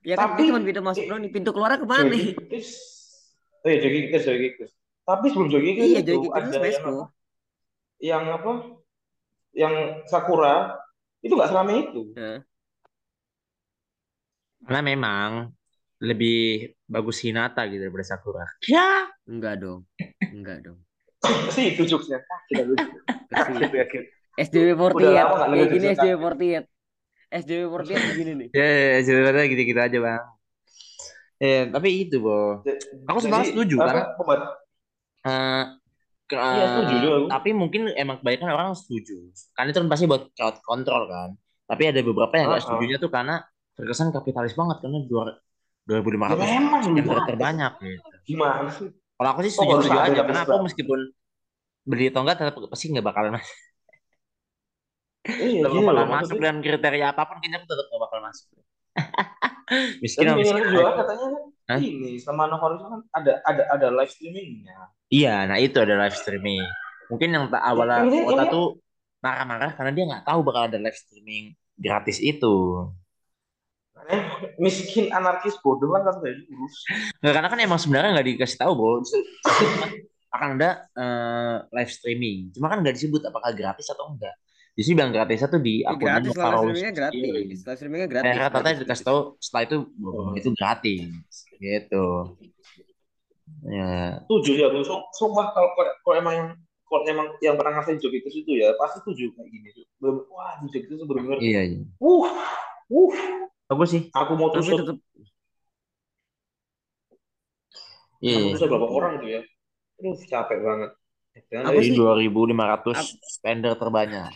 ya kan Tapi- cuma pintu masuk doang nih pintu keluar ke mana Joy Gears. Oh iya, Joy Gears, Joy Gears. Tapi sebelum Gears iya itu ada yang? Yang apa? Yang Sakura itu nggak selama itu. Nah, Karena memang lebih bagus Hinata gitu daripada Sakura. Ya. enggak dong enggak dong Pasti itu jokesnya. Kita lucu. Kasih. gitu gitu. SJW48 Udah lama nggak kayak lihat gini jokes SJW48 SJW48 begini nih Ya, ya, sebenarnya gitu-gitu aja, Bang. Eh, tapi itu, Bo. Aku sebenarnya setuju, apa, karena- pembat- Eh, ke- Iya, setuju juga tapi mungkin emang kebanyakan orang setuju. Karena itu kan pasti buat crowd control kan. Tapi ada beberapa yang nggak Ah, ah. setujunya tuh karena terkesan kapitalis banget karena dua Ya 2500 memang lu yang gimana? terbanyak gitu. Gimana sih? Kalau aku sih Oh, setuju-setuju harus ada aja karena aku meskipun beli atau enggak tetap pasti nggak bakalan Iya, Kalau gini bakal loh, masuk dengan kriteria apa pun kayaknya aku tetap gak bakal masuk. miskin Tapi miskin. juga katanya kan Hah? ini sama No Horizon kan ada ada ada live streamingnya. Iya, nah itu ada live streaming. Mungkin yang tak awalnya Ini- kota ini- tuh marah-marah karena dia nggak tahu bakal ada live streaming gratis itu. Miskin anarkis bodoh kan kan gak diurus. Nggak, karena kan emang sebenarnya nggak dikasih tahu bro. Akan ada eh, live streaming. Cuma kan nggak disebut apakah gratis atau enggak. Justru bilang gratisnya tuh di Ya, akunnya gratis live streamingnya gratis. Live streamingnya gratis. Rata-rata gratis. dikasih tahu setelah itu bahwa itu gratis gitu. Ya, Tujuh ya, tuh. So- Sumpah kalau kalau emang yang kalau emang yang pernah ngasih job itu situ ya pasti tujuh kayak gini. tuh. Bener- Wah, job itu tuh benar-benar. iya iya. Uh, uh. Bagus sih. Aku mau Tapi tusuk, tetap Iya. aku iya. tusuk berapa orang tuh ya. Aduh, capek banget. Dan Aku Jadi sih- 2.500 Aku- spender terbanyak.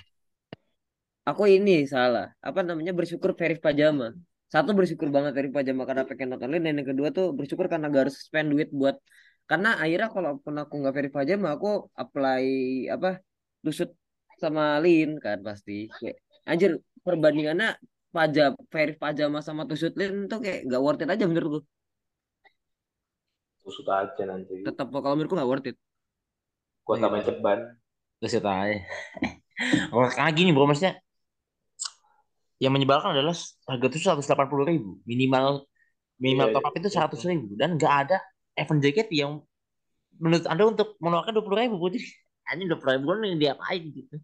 Aku ini salah. Apa namanya bersyukur Verif Pajama. Satu bersyukur banget Verif Pajama karena pengen nonton Lin dan yang kedua tuh bersyukur karena gak harus spend duit buat karena akhirnya kalaupun aku nggak Verif Pajama aku apply apa tusut sama Lin kan pasti. Kayak, anjir perbandingannya pajak Verif Pajama sama tusut Lin tuh kayak gak worth it aja menurutku. tusuk aja nanti. Tetap kalau menurutku gak worth it. Gua tambahin ceban. Terus kita aja. Oh, karena gini bro, maksudnya yang menyebalkan adalah harga itu 180 ribu. Minimal minimal Iya, top up itu 100 ribu. Dan nggak ada event jacket yang menurut anda untuk mengeluarkan 20 ribu jadi hanya 20 ribu kan yang diapain gitu.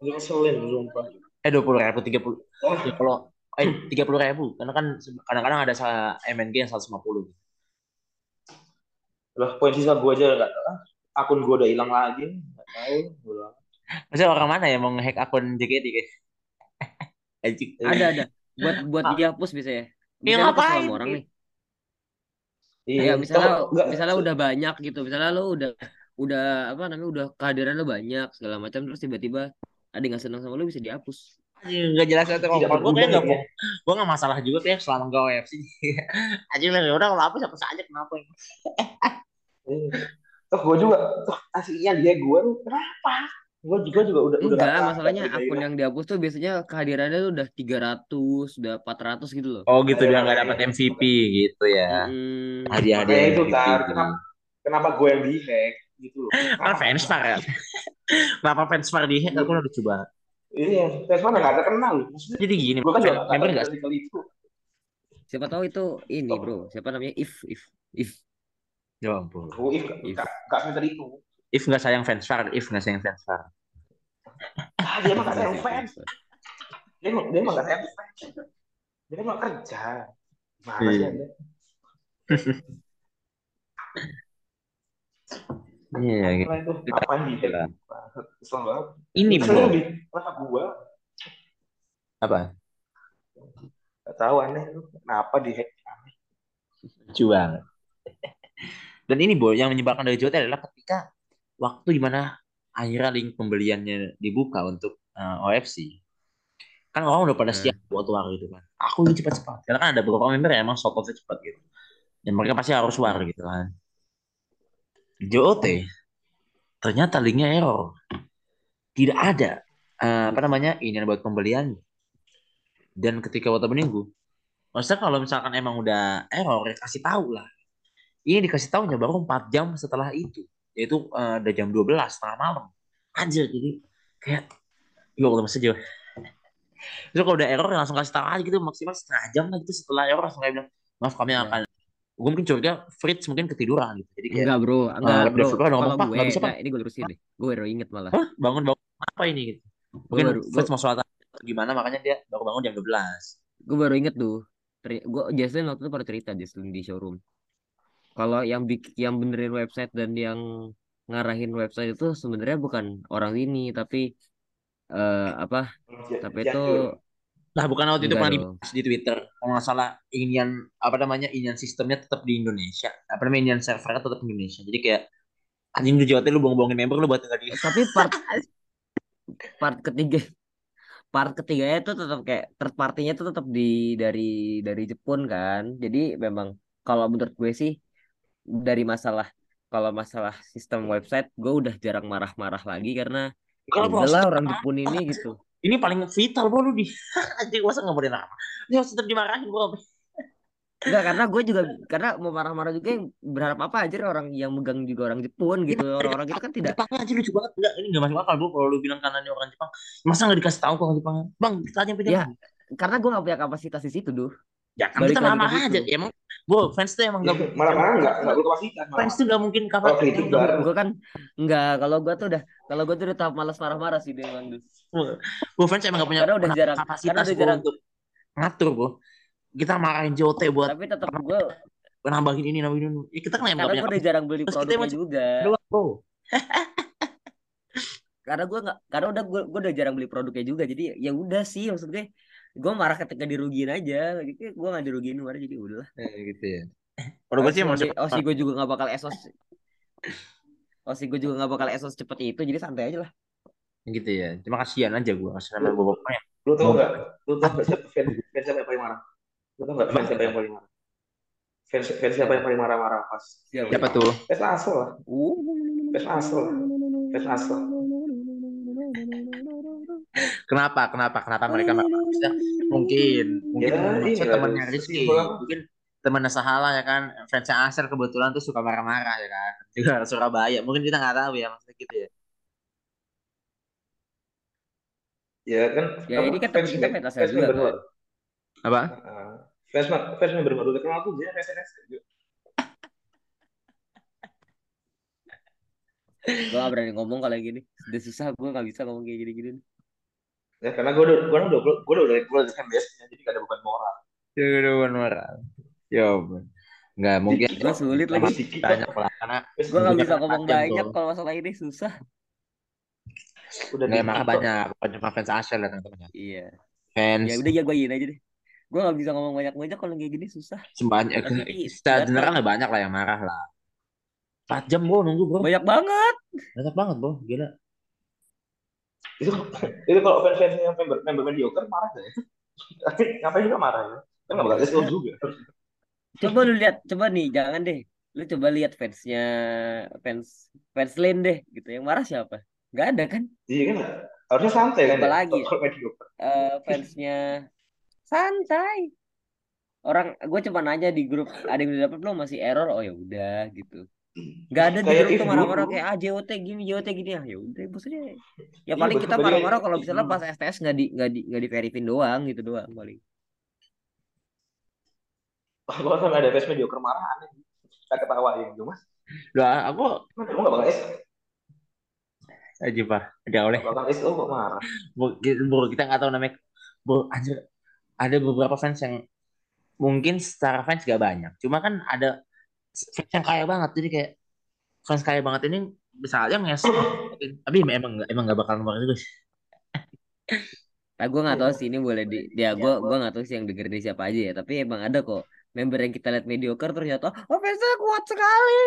Ngeselin, sumpah. eh 20 ribu 30 Oh, ya kalau eh 30 ribu. Karena kan kadang-kadang ada MNG yang 150 lah poin sisa gua aja nggak ah, akun gua udah hilang lagi. Nggak tahu amat. maksudnya orang mana yang mau ngehack akun JKT guys. Ada ada. Buat buat Ah. dihapus bisa ya. Ya, Bisa kesel ngapain? sama orang nih. iya Ya misalnya Kalau nggak- misalnya udah banyak gitu. Misalnya lu udah udah apa namanya udah kehadiran lu banyak segala macam terus tiba-tiba ada yang nggak senang sama lu bisa dihapus. Anjing, nggak jelas itu kalau gue kayak nggak ya. gue nggak masalah juga kayak selama gak WFC aja lah ya udah kalau apa siapa saja kenapa ya Iya. Toh gue juga, aslinya dia gue tuh kenapa? Gue juga juga udah udah Enggak, nggak- masalahnya akun gairah. yang dihapus tuh biasanya kehadirannya tuh udah 300, udah 400 gitu loh. oh gitu Iya, biar nggak dapat MVP gitu ya Mm-mm. hadiah-hadiah itu kan gitu. kenapa kenapa gue yang dihack gitu loh. kan fans ya kenapa fans far di hack aku udah coba Iya, fans mana nggak terkenal. Maksudnya jadi gini gue kan juga member tahu nggak dari kali itu. Siapa tahu itu ini, Oh. Bro. Siapa namanya? If if if. ya ampun Gue if If. nggak nggak sebentar itu. If nggak sayang fans far if nggak sayang fans far Ah dia mah nggak sayang fans. Dia emang dia emang nggak sayang fans. Dia emang kerja. Mana sih Iya. anda? iya gitu Apa itu? Apa yang dihack? Gila. Banget. Kesel banget. ini bro kenapa gue? apa Gak tahu aneh tuh. Kenapa lucu banget dan ini bro yang menyebalkan dari Jota adalah ketika waktu di mana akhirnya link pembeliannya dibuka untuk eh, OFC kan orang udah pada Hmm. siap buat war gitu kan. Aku ini cepat-cepat. Karena kan ada beberapa member yang emang off cepat gitu. Dan mereka pasti harus war gitu kan. JOT ternyata linknya error. Tidak ada eh, apa namanya ini buat pembelian. Dan ketika waktu menunggu maksudnya kalau misalkan emang udah error ya kasih tahu lah. Ini dikasih tahunya baru 4 jam setelah itu yaitu eh, udah jam 12 setengah malam anjir jadi kayak ya Allah masih jauh Terus kalau udah error langsung kasih tahu aja gitu maksimal setengah jam lah gitu setelah error langsung kayak bilang maaf kami Ya. akan gue mungkin curiga Fritz mungkin ketiduran gitu jadi kayak Enggak, Bro. Enggak, Eh, Bro. developer udah ngomong, Kalau "Pak, gue, bisa, Pak." nah, ini gue lurusin deh. Gue baru inget malah. Hah? bangun bangun apa ini gitu mungkin baru- Fritz mau sholat gimana makanya dia baru bangun jam 12 Gue baru inget tuh. Gue Jaslyn waktu itu pada cerita Jaslyn di showroom. Kalau yang bik yang benerin website dan yang ngarahin website itu sebenarnya bukan orang ini tapi eh apa? Tapi itu Nah, bukan waktu itu pernah dibahas di Twitter. Kalau nggak salah, inian apa namanya inian sistemnya tetap di Indonesia. Apa namanya inian servernya tetap di Indonesia. Jadi kayak anjing di Jawa Timur lu bohong-bohongin member lu buat nggak di. tapi part part ketiga part ketiganya itu tetap kayak third partinya itu tetap di dari dari Jepun kan jadi memang kalau menurut gue sih dari masalah kalau masalah sistem website gue udah jarang marah-marah lagi karena ya Kalau orang Jepun ini gitu Ini paling vital bro lu di anjing masa nggak boleh nama. Ini harus tetap dimarahin bro. Enggak, karena gue juga karena mau marah-marah juga yang berharap apa aja orang yang megang juga orang Jepun gitu. Orang-orang itu kan tidak Jepang aja lucu banget enggak ini nggak masuk akal bro kalau lu bilang kanan orang Jepang masa nggak dikasih tahu orang Jepang bang tanya beda Ya, karena gue gak punya kapasitas di situ, duh. Ya kan balik kita situ. aja emang bro fans tuh emang nggak Iya, Marah-marah nggak nggak berkapasitas. malah. fans tuh nggak mungkin Kalau kapan kritik baru. Gue kan enggak, kalau gue tuh udah kalau gue tuh udah tahap malas marah-marah sih dia emang duh. bro fans emang nggak punya Karena udah jarang- kapasitas karena udah jarang. untuk ngatur bro kita marahin JOT buat Tapi tetap gue nambahin ini nambahin ini Ya, kita kan emang karena nggak gue udah jarang beli Terus produknya emang- juga. doang bro Karena gue nggak karena udah gue gue udah jarang beli produknya juga. Jadi ya udah sih maksud gue gue marah ketika dirugiin aja. Jadi gue nggak dirugiin kemarin jadi udah. gitu ya kalau gue sih emang oh sih gue juga nggak bakal esos. Oh sih gue juga nggak bakal esos cepet itu. Jadi santai aja lah. gitu ya cuma kasihan aja gue kasihan sama bapaknya Lu tau nggak? Lu tau nggak siapa fans fans siapa yang paling marah? Lu tau nggak fans siapa yang paling marah? Fans fans siapa yang paling marah-marah pas? siapa tuh Fans asal lah. Uh. Fans asal. Fans asal. Kenapa? Kenapa? Kenapa mereka? Maksudnya, mungkin mungkin Ya, maksud iya, temannya aduh, Rizky mungkin temannya Sahala ya kan fansnya Asel kebetulan tuh suka marah-marah ya kan juga Surabaya mungkin kita nggak tahu ya maksudnya gitu ya Ya kan. Ya, ini kan fans kita fans fans juga, kan? apa Heeh. Fans fans member baru terkenal tuh dia fans fans. Gue gak berani ngomong kalau gini. Udah susah gue gak bisa ngomong kayak gini-gini. Ya karena gue udah gue udah gue udah udah gue udah fan base jadi gak ada beban moral. ya udah bukan moral ya ampun. nggak mungkin Gue sulit lagi. banyak lah karena Gue gak Punya bisa ngomong banyak kalau masalah ini susah. Udah nggak emang banyak bukan cuma fans Asel ya teman-teman Iya. fans Ya udah ya gue aja deh. Gue gak bisa ngomong banyak-banyak kalau kayak gini susah. sebanyak Tapi secara general lah banyak lah yang marah lah 4 jam bro nunggu bro Banyak banget. banyak banget bro gila itu itu kalau fans fans yang member member mediocre marah gak ya? Ngapain juga marah ya? Kan nggak bakal kesel juga. Coba lu lihat, coba nih, jangan deh. Lu coba lihat fansnya fans fans lain deh gitu. Yang marah siapa? Gak ada kan? Iya kan harusnya santai kan ya? Apalagi? Mediocre. Eh fansnya santai. Orang gue cuma nanya di grup ada yang dapet belum masih error oh ya udah gitu. Gak ada di Kayak grup if tuh marah-marah kayak ah JOT gini JOT gini ah ya udah maksudnya ya Iya, paling kita marah-marah kalau misalnya dulu. pas STS nggak di nggak di nggak di verifin doang gitu doang paling. Kalau sampai ada fans mediocre marah aneh. Kita ketawain gitu mas. Gak, aku Kamu nggak bakal es, aja pak gak oleh nggak bakal es oh kok marah. kita, bro, kita nggak tahu namanya bro anjir ada beberapa fans yang mungkin secara fans gak banyak cuma kan ada fans yang kaya banget. Jadi kayak fans kaya banget ini bisa aja nges tapi emang nggak emang nggak bakal nomor itu guys Nah, gue nggak tahu sih ini boleh di ya gue gue nggak tahu sih yang denger ini siapa aja ya. Tapi emang ada kok member yang kita lihat mediocre ternyata oh fansnya kuat sekali.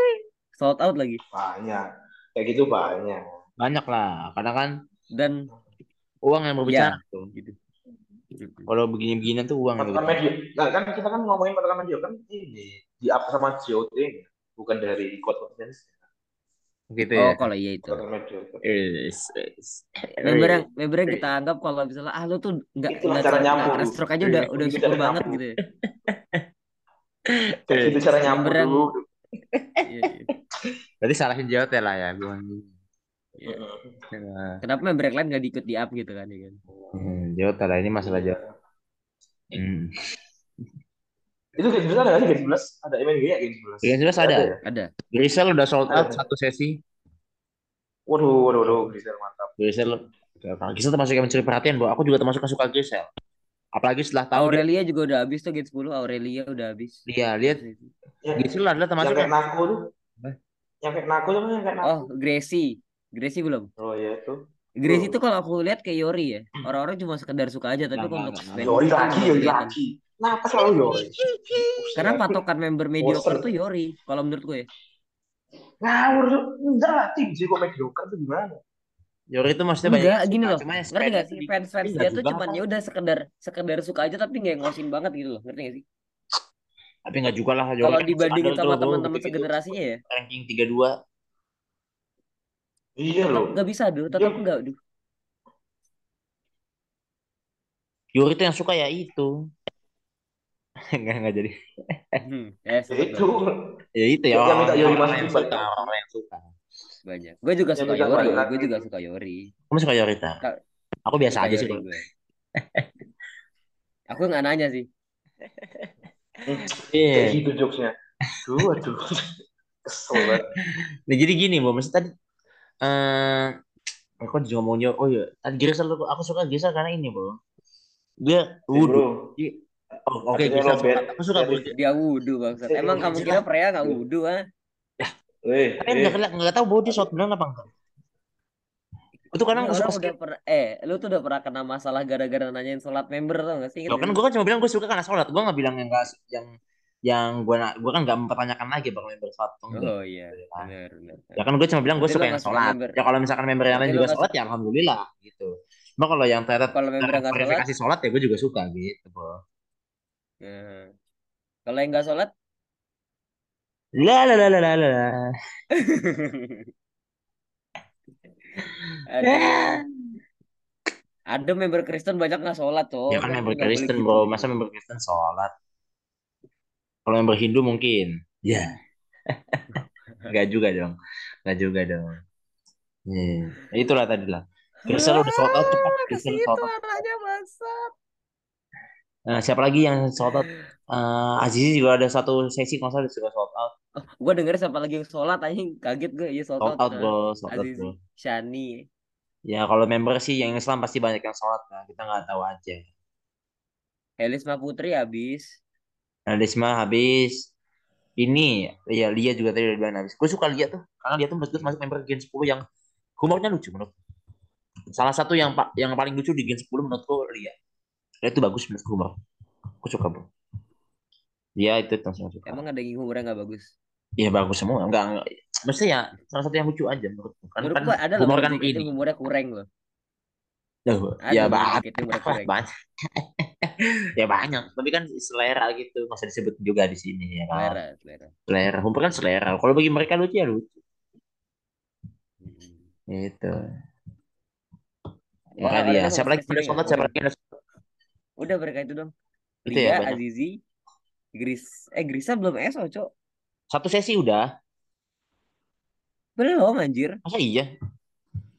Sold out lagi. Banyak. Kayak gitu banyak. banyak lah karena kan dan uang yang berbicara tuh gitu. Kalau begini-beginian tuh uang Patokan medio. Nah kan kita kan ngomongin patokan medio kan ini di up sama JOT bukan dari code confidence. gitu oh ya kalau iya itu. Yes, yes. member yang member yang kita anggap kalau misalnya ah lu tuh nggak nggak cara nyampur. kena stroke aja udah udah Itu syukur cara banget gitu ya gitu cara nyampur yang- dulu. Iya, iya. Berarti salahin JOT lah ya gue Iya. Nah, kenapa member yang lain nggak diikut di up gitu kan ya kan hmm, JOT lah ini masalah JOT hmm. Itu games belas ada nggak sih games belas? Ada MNG ya games belas? Games belas ada. ya? ada Grisel udah sold out Ada. satu sesi Waduh, waduh, waduh, Grisel mantap. Grisel Grisel termasuk yang mencuri perhatian bro aku juga termasuk yang suka Grisel apalagi setelah tahu dia Aurelia juga udah habis tuh gate 10 Aurelia udah habis Iya, lihat Yang, Grisel adalah yang termasuk kayak Nako tuh. Yang kayak Nako tuh yang kayak Nako. oh Gracie Gracie belum Oh iya itu. Gracie Oh. itu kalau aku lihat kayak Yori ya orang-orang cuma sekedar suka aja tapi Nggak, kalau nggak, untuk fans Yori lagi, Yori lagi. Kenapa selalu Yori? karena patokan member mediocre Bosen. tuh Yori kalau menurut gue ya Ngawur. Enggak lah, tim sih kok mediocre tuh gimana? Yori itu maksudnya banyak enggak gini suka, loh cuma yang ngerti gak sih di- fans fans Iya dia tuh cuman ya udah sekedar sekedar suka aja tapi nggak ngosin banget gitu loh ngerti gak sih tapi nggak juga lah Yori kalau kan dibandingin sama teman-teman segenerasinya ya ranking 32 Iya loh. nggak bisa duh tetap Iya. nggak duh Yuri tuh yang suka ya itu. Enggak, enggak jadi. Hmm, eh Ya sebut itu. Ya itu ya Yang minta Yori masuk suka, orang yang suka. banyak. Gue juga suka Yori, gue juga suka Yori. Kamu suka Yori tak? Aku biasa Suka aja sih. Gue. Aku nggak nanya sih. Iya. Kayak gitu jokesnya. Aduh, aduh. Kesel banget. Nah, jadi gini, Bo, maksud tadi eh aku juga ngomongnya oh iya, tadi Grisel aku suka Grisel karena ini, Bo. Dia wudhu. Bro. Oh, oke, lo bad- sholat. Aku suka. Dia wudhu bangsat. Emang kamu kira pria nggak wudhu ah? Eh, Kalian eh. nggak nggak nggak tahu Bo dia sholat beneran apa enggak? Itu kadang Ini suka udah pernah eh lu tuh udah pernah kena masalah gara-gara nanyain sholat member tau gak sih? Loh, kan gue kan cuma bilang gue suka karena sholat. Gue nggak bilang yang nggak yang yang gue gue kan nggak mempertanyakan lagi bakal member sholat atau enggak. Oh iya, benar benar. Ya kan gue cuma bilang gue suka lo yang suka sholat. member. Ya kalau misalkan member yang lain lo juga sholat ya alhamdulillah gitu. Cuma kalau yang ternyata Kalau member yang nggak sholat, verifikasi sholat ya gue juga suka gitu. Bo. Nah. kalau yang nggak sholat, La la la la la la. aduh. Ada member Kristen banyak nggak sholat tuh. Ya kan member Kristen bro, masa member Kristen sholat? Kalau member Hindu mungkin. Ya. Enggak juga dong. Enggak juga dong. Hmm. Itulah tadi lah. Kristen udah sholat cepat. Kristen Itu sholat out. arahnya. Nah, siapa lagi yang sholat out? Eh, Azizi juga ada satu sesi dia juga sholat out. Oh, gue denger siapa lagi yang sholat anjing kaget gue ya sholat Sholat out bro, sholat out Azizi, bro. Shani. Ya kalau member sih yang Islam pasti banyak yang sholat. Nah, kita nggak tahu aja. Helisma Putri habis. Desma habis. Ini, ya Lia juga tadi udah bilang habis. Gue suka Lia tuh, karena Lia tuh menurut gue masuk member Gen 10 yang humornya lucu menurut. Salah satu yang pa- yang paling lucu di Gen 10 menurut gue Lia. Lia itu bagus menurut humor. Gue suka bro. Dia itu langsung suka. Emang ada yang humornya nggak bagus? Iya bagus semua. Enggak, enggak. Mesti ya salah satu yang lucu aja menurutku. Kan, Menurut kan gue ada humor kan ini. humornya kurang loh. Duh, Ada ya banyak. Banyak. ya banyak. Tapi kan selera gitu. Usah disebut juga di sini ya kan. Selera, selera. Selera. Humor kan selera. Kalau bagi mereka lucu ya lucu. Hmm. Gitu. Ya, Makanya ada yang Siapa lagi sholat? Siapa lagi yang udah sholat? Udah mereka itu dong. Itu ya. Azizi, Gris, eh Grisa belum ESO, Cok. Satu sesi udah. Belum anjir. Masa iya?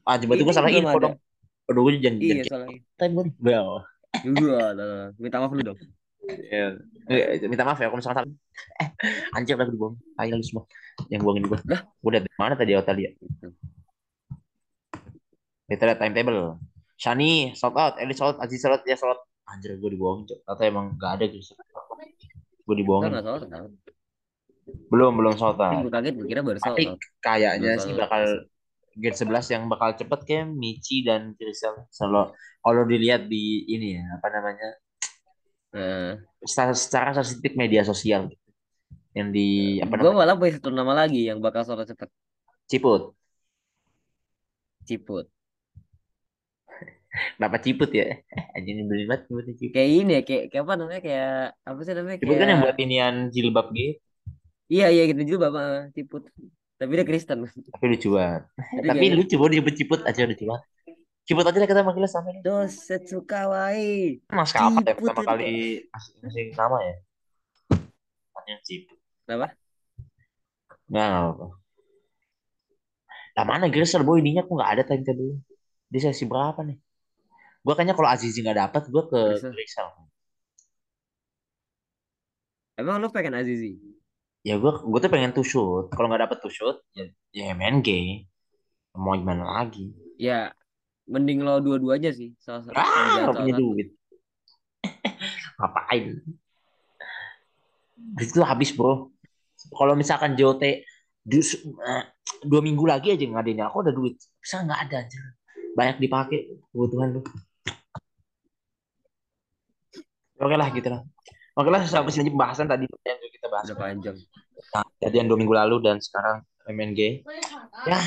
Ah, Ini gue salah info dong. Aduh, gue jangan Iya, soalnya. time gue. Bel. Lah. minta maaf lu dong. Ya. Eh, Minta maaf ya kalau misalkan salah. Eh, anjir udah dibuang. Ayo lu semua. Yang buangin gue. Lah. Udah dari mana tadi Ota dia? Kita lihat timetable. Shani, sold out. Eli sold, Aziz sold, ya sold. Anjir gue dibohongin. Cok. Atau emang gak ada gitu. Gue dibohongin. salah. Belum, belum out. gue kaget, gue kira baru Tapi salah. kayaknya sih bakal Gen 11 yang bakal cepet kayak Michi dan Grisel. Kalau kalau dilihat di ini ya, apa namanya? Nah, Secara, secara statistik media sosial gitu. Yang di apa gue namanya? malah punya satu nama lagi yang bakal sholat cepet. Ciput. Ciput. Kenapa Ciput ya? Anjing nyebelin banget nyebutnya Ciput. Kayak ini ya, kayak, kayak apa namanya? Kayak apa sih namanya? Ciput kan yang buat inian jilbab gitu. iya iya gitu juga Bapak Ciput. Tapi dia Kristen. Tapi lucu banget. Tapi kayak lucu banget disebut Ciput aja lucu banget. Ciput aja deh kita manggilnya sama ini. Dosetsu kawaii. Mas kapan ya Ciput pertama kali ngasih nama ya? Namanya Ciput. Kenapa? Nggak, nggak apa. Lah mana Grisel boy ininya aku nggak ada timetable. Di sesi berapa nih? Gue kayaknya kalau Azizi nggak dapat, gue ke Grisel. Emang lu pengen Azizi? Ya gue gue tuh pengen to shoot. Kalau nggak dapet to shoot, ya, ya MNG. Mau gimana lagi? Ya, mending lo dua-duanya sih. Salah satu. Ah, punya duit. Ngapain? Itu habis bro. Kalau misalkan JOT eh, dua minggu lagi aja ngadainnya, aku ada duit. Bisa nggak ada aja. Banyak dipakai kebutuhan lu. Oke lah gitu lah. Oke lah sampai sini pembahasan tadi yang kita bahas. Udah panjang. Kejadian dua minggu lalu dan sekarang MNG. Ya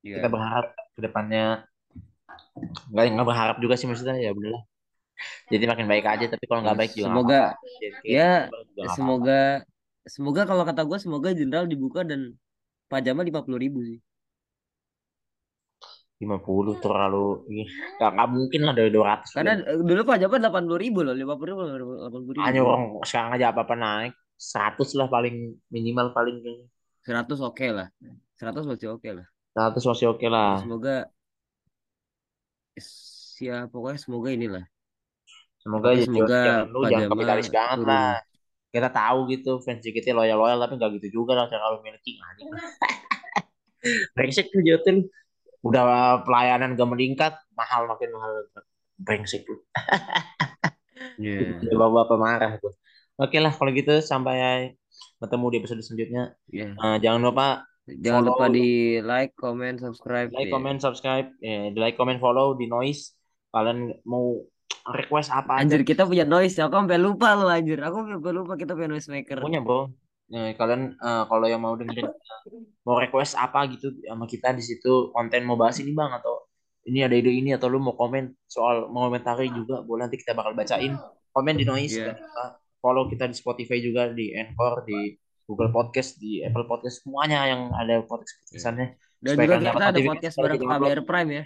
Iya. kita berharap ke depannya nggak nggak berharap juga sih maksudnya ya udahlah. Jadi makin baik aja tapi kalau nggak baik juga Semoga. Jadi, ya juga semoga semoga kalau kata gue semoga jenderal dibuka dan pajama lima puluh ribu sih. 50 terlalu ih, nggak nggak mungkin lah dari 200 Karena eh, dulu pajak delapan puluh ribu loh, lima puluh ribu, delapan puluh hanya ribu. orang sekarang aja apa apa naik 100 lah paling minimal paling kayaknya. Seratus oke lah, seratus masih oke lah. 100 masih oke lah Semoga ya pokoknya semoga inilah. semoga Pokoknya ya semoga jangan lu jangan kapitalis banget turun. lah kita tahu gitu fans JKT loyal loyal tapi nggak gitu juga lah kalau miliki anjing brengsek tuh Jotun udah pelayanan gak meningkat mahal makin mahal brengsek tuh Ya, Udah bapak-bapak marah tuh oke lah kalau gitu sampai bertemu di episode selanjutnya ya. Eh, jangan lupa Jangan Follow. lupa di like, comment, subscribe. like ya. comment subscribe ya, di like comment follow di noise kalian mau request apa aja Anjir kita punya noise, aku sampai lupa lo anjir. Aku sampai lupa kita punya noise maker. punya bro Nah, kalian eh, kalau yang mau dengerin eh, mau request apa gitu sama kita di situ konten mau bahas ini bang atau ini ada ide ini atau lu mau komen soal mau komentari juga boleh nanti kita bakal bacain komen di noise Iya. dan kita follow kita di Spotify juga di Anchor di Google Podcast di Apple Podcast semuanya yang ada podcast podcastannya Dan Supaya juga kita ada notifikasi podcast bareng. KBR Prime ya.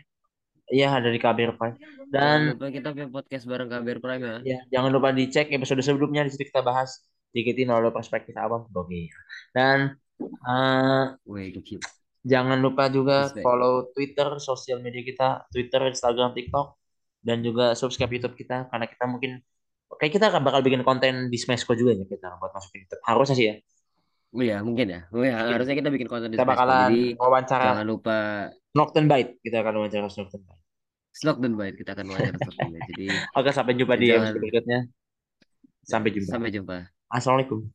iya ada di KBR Prime Jangan dan lupa kita punya podcast bareng KBR Prime ya. ya jangan lupa dicek episode sebelumnya di situ kita bahas dikitin oleh perspektif abang Bogi dan gokil. Jangan lupa juga Respect. follow Twitter, sosial media kita, Twitter, Instagram, TikTok, dan juga subscribe YouTube kita karena kita mungkin kayak kita akan bakal bikin konten di Smashco juga ya kita buat masukin YouTube. Harusnya sih ya. Oh iya, mungkin ya. Iya, harusnya kita bikin konten di Kita Smashco. bakalan Jadi wawancara jangan lupa Nocturne Bite. Kita akan wawancara Nocturne Bite. Slog dan Bite kita akan wawancara Jadi Oke, sampai jumpa di Jangan- episode berikutnya. Sampai jumpa. sampai jumpa. Assalamualaikum.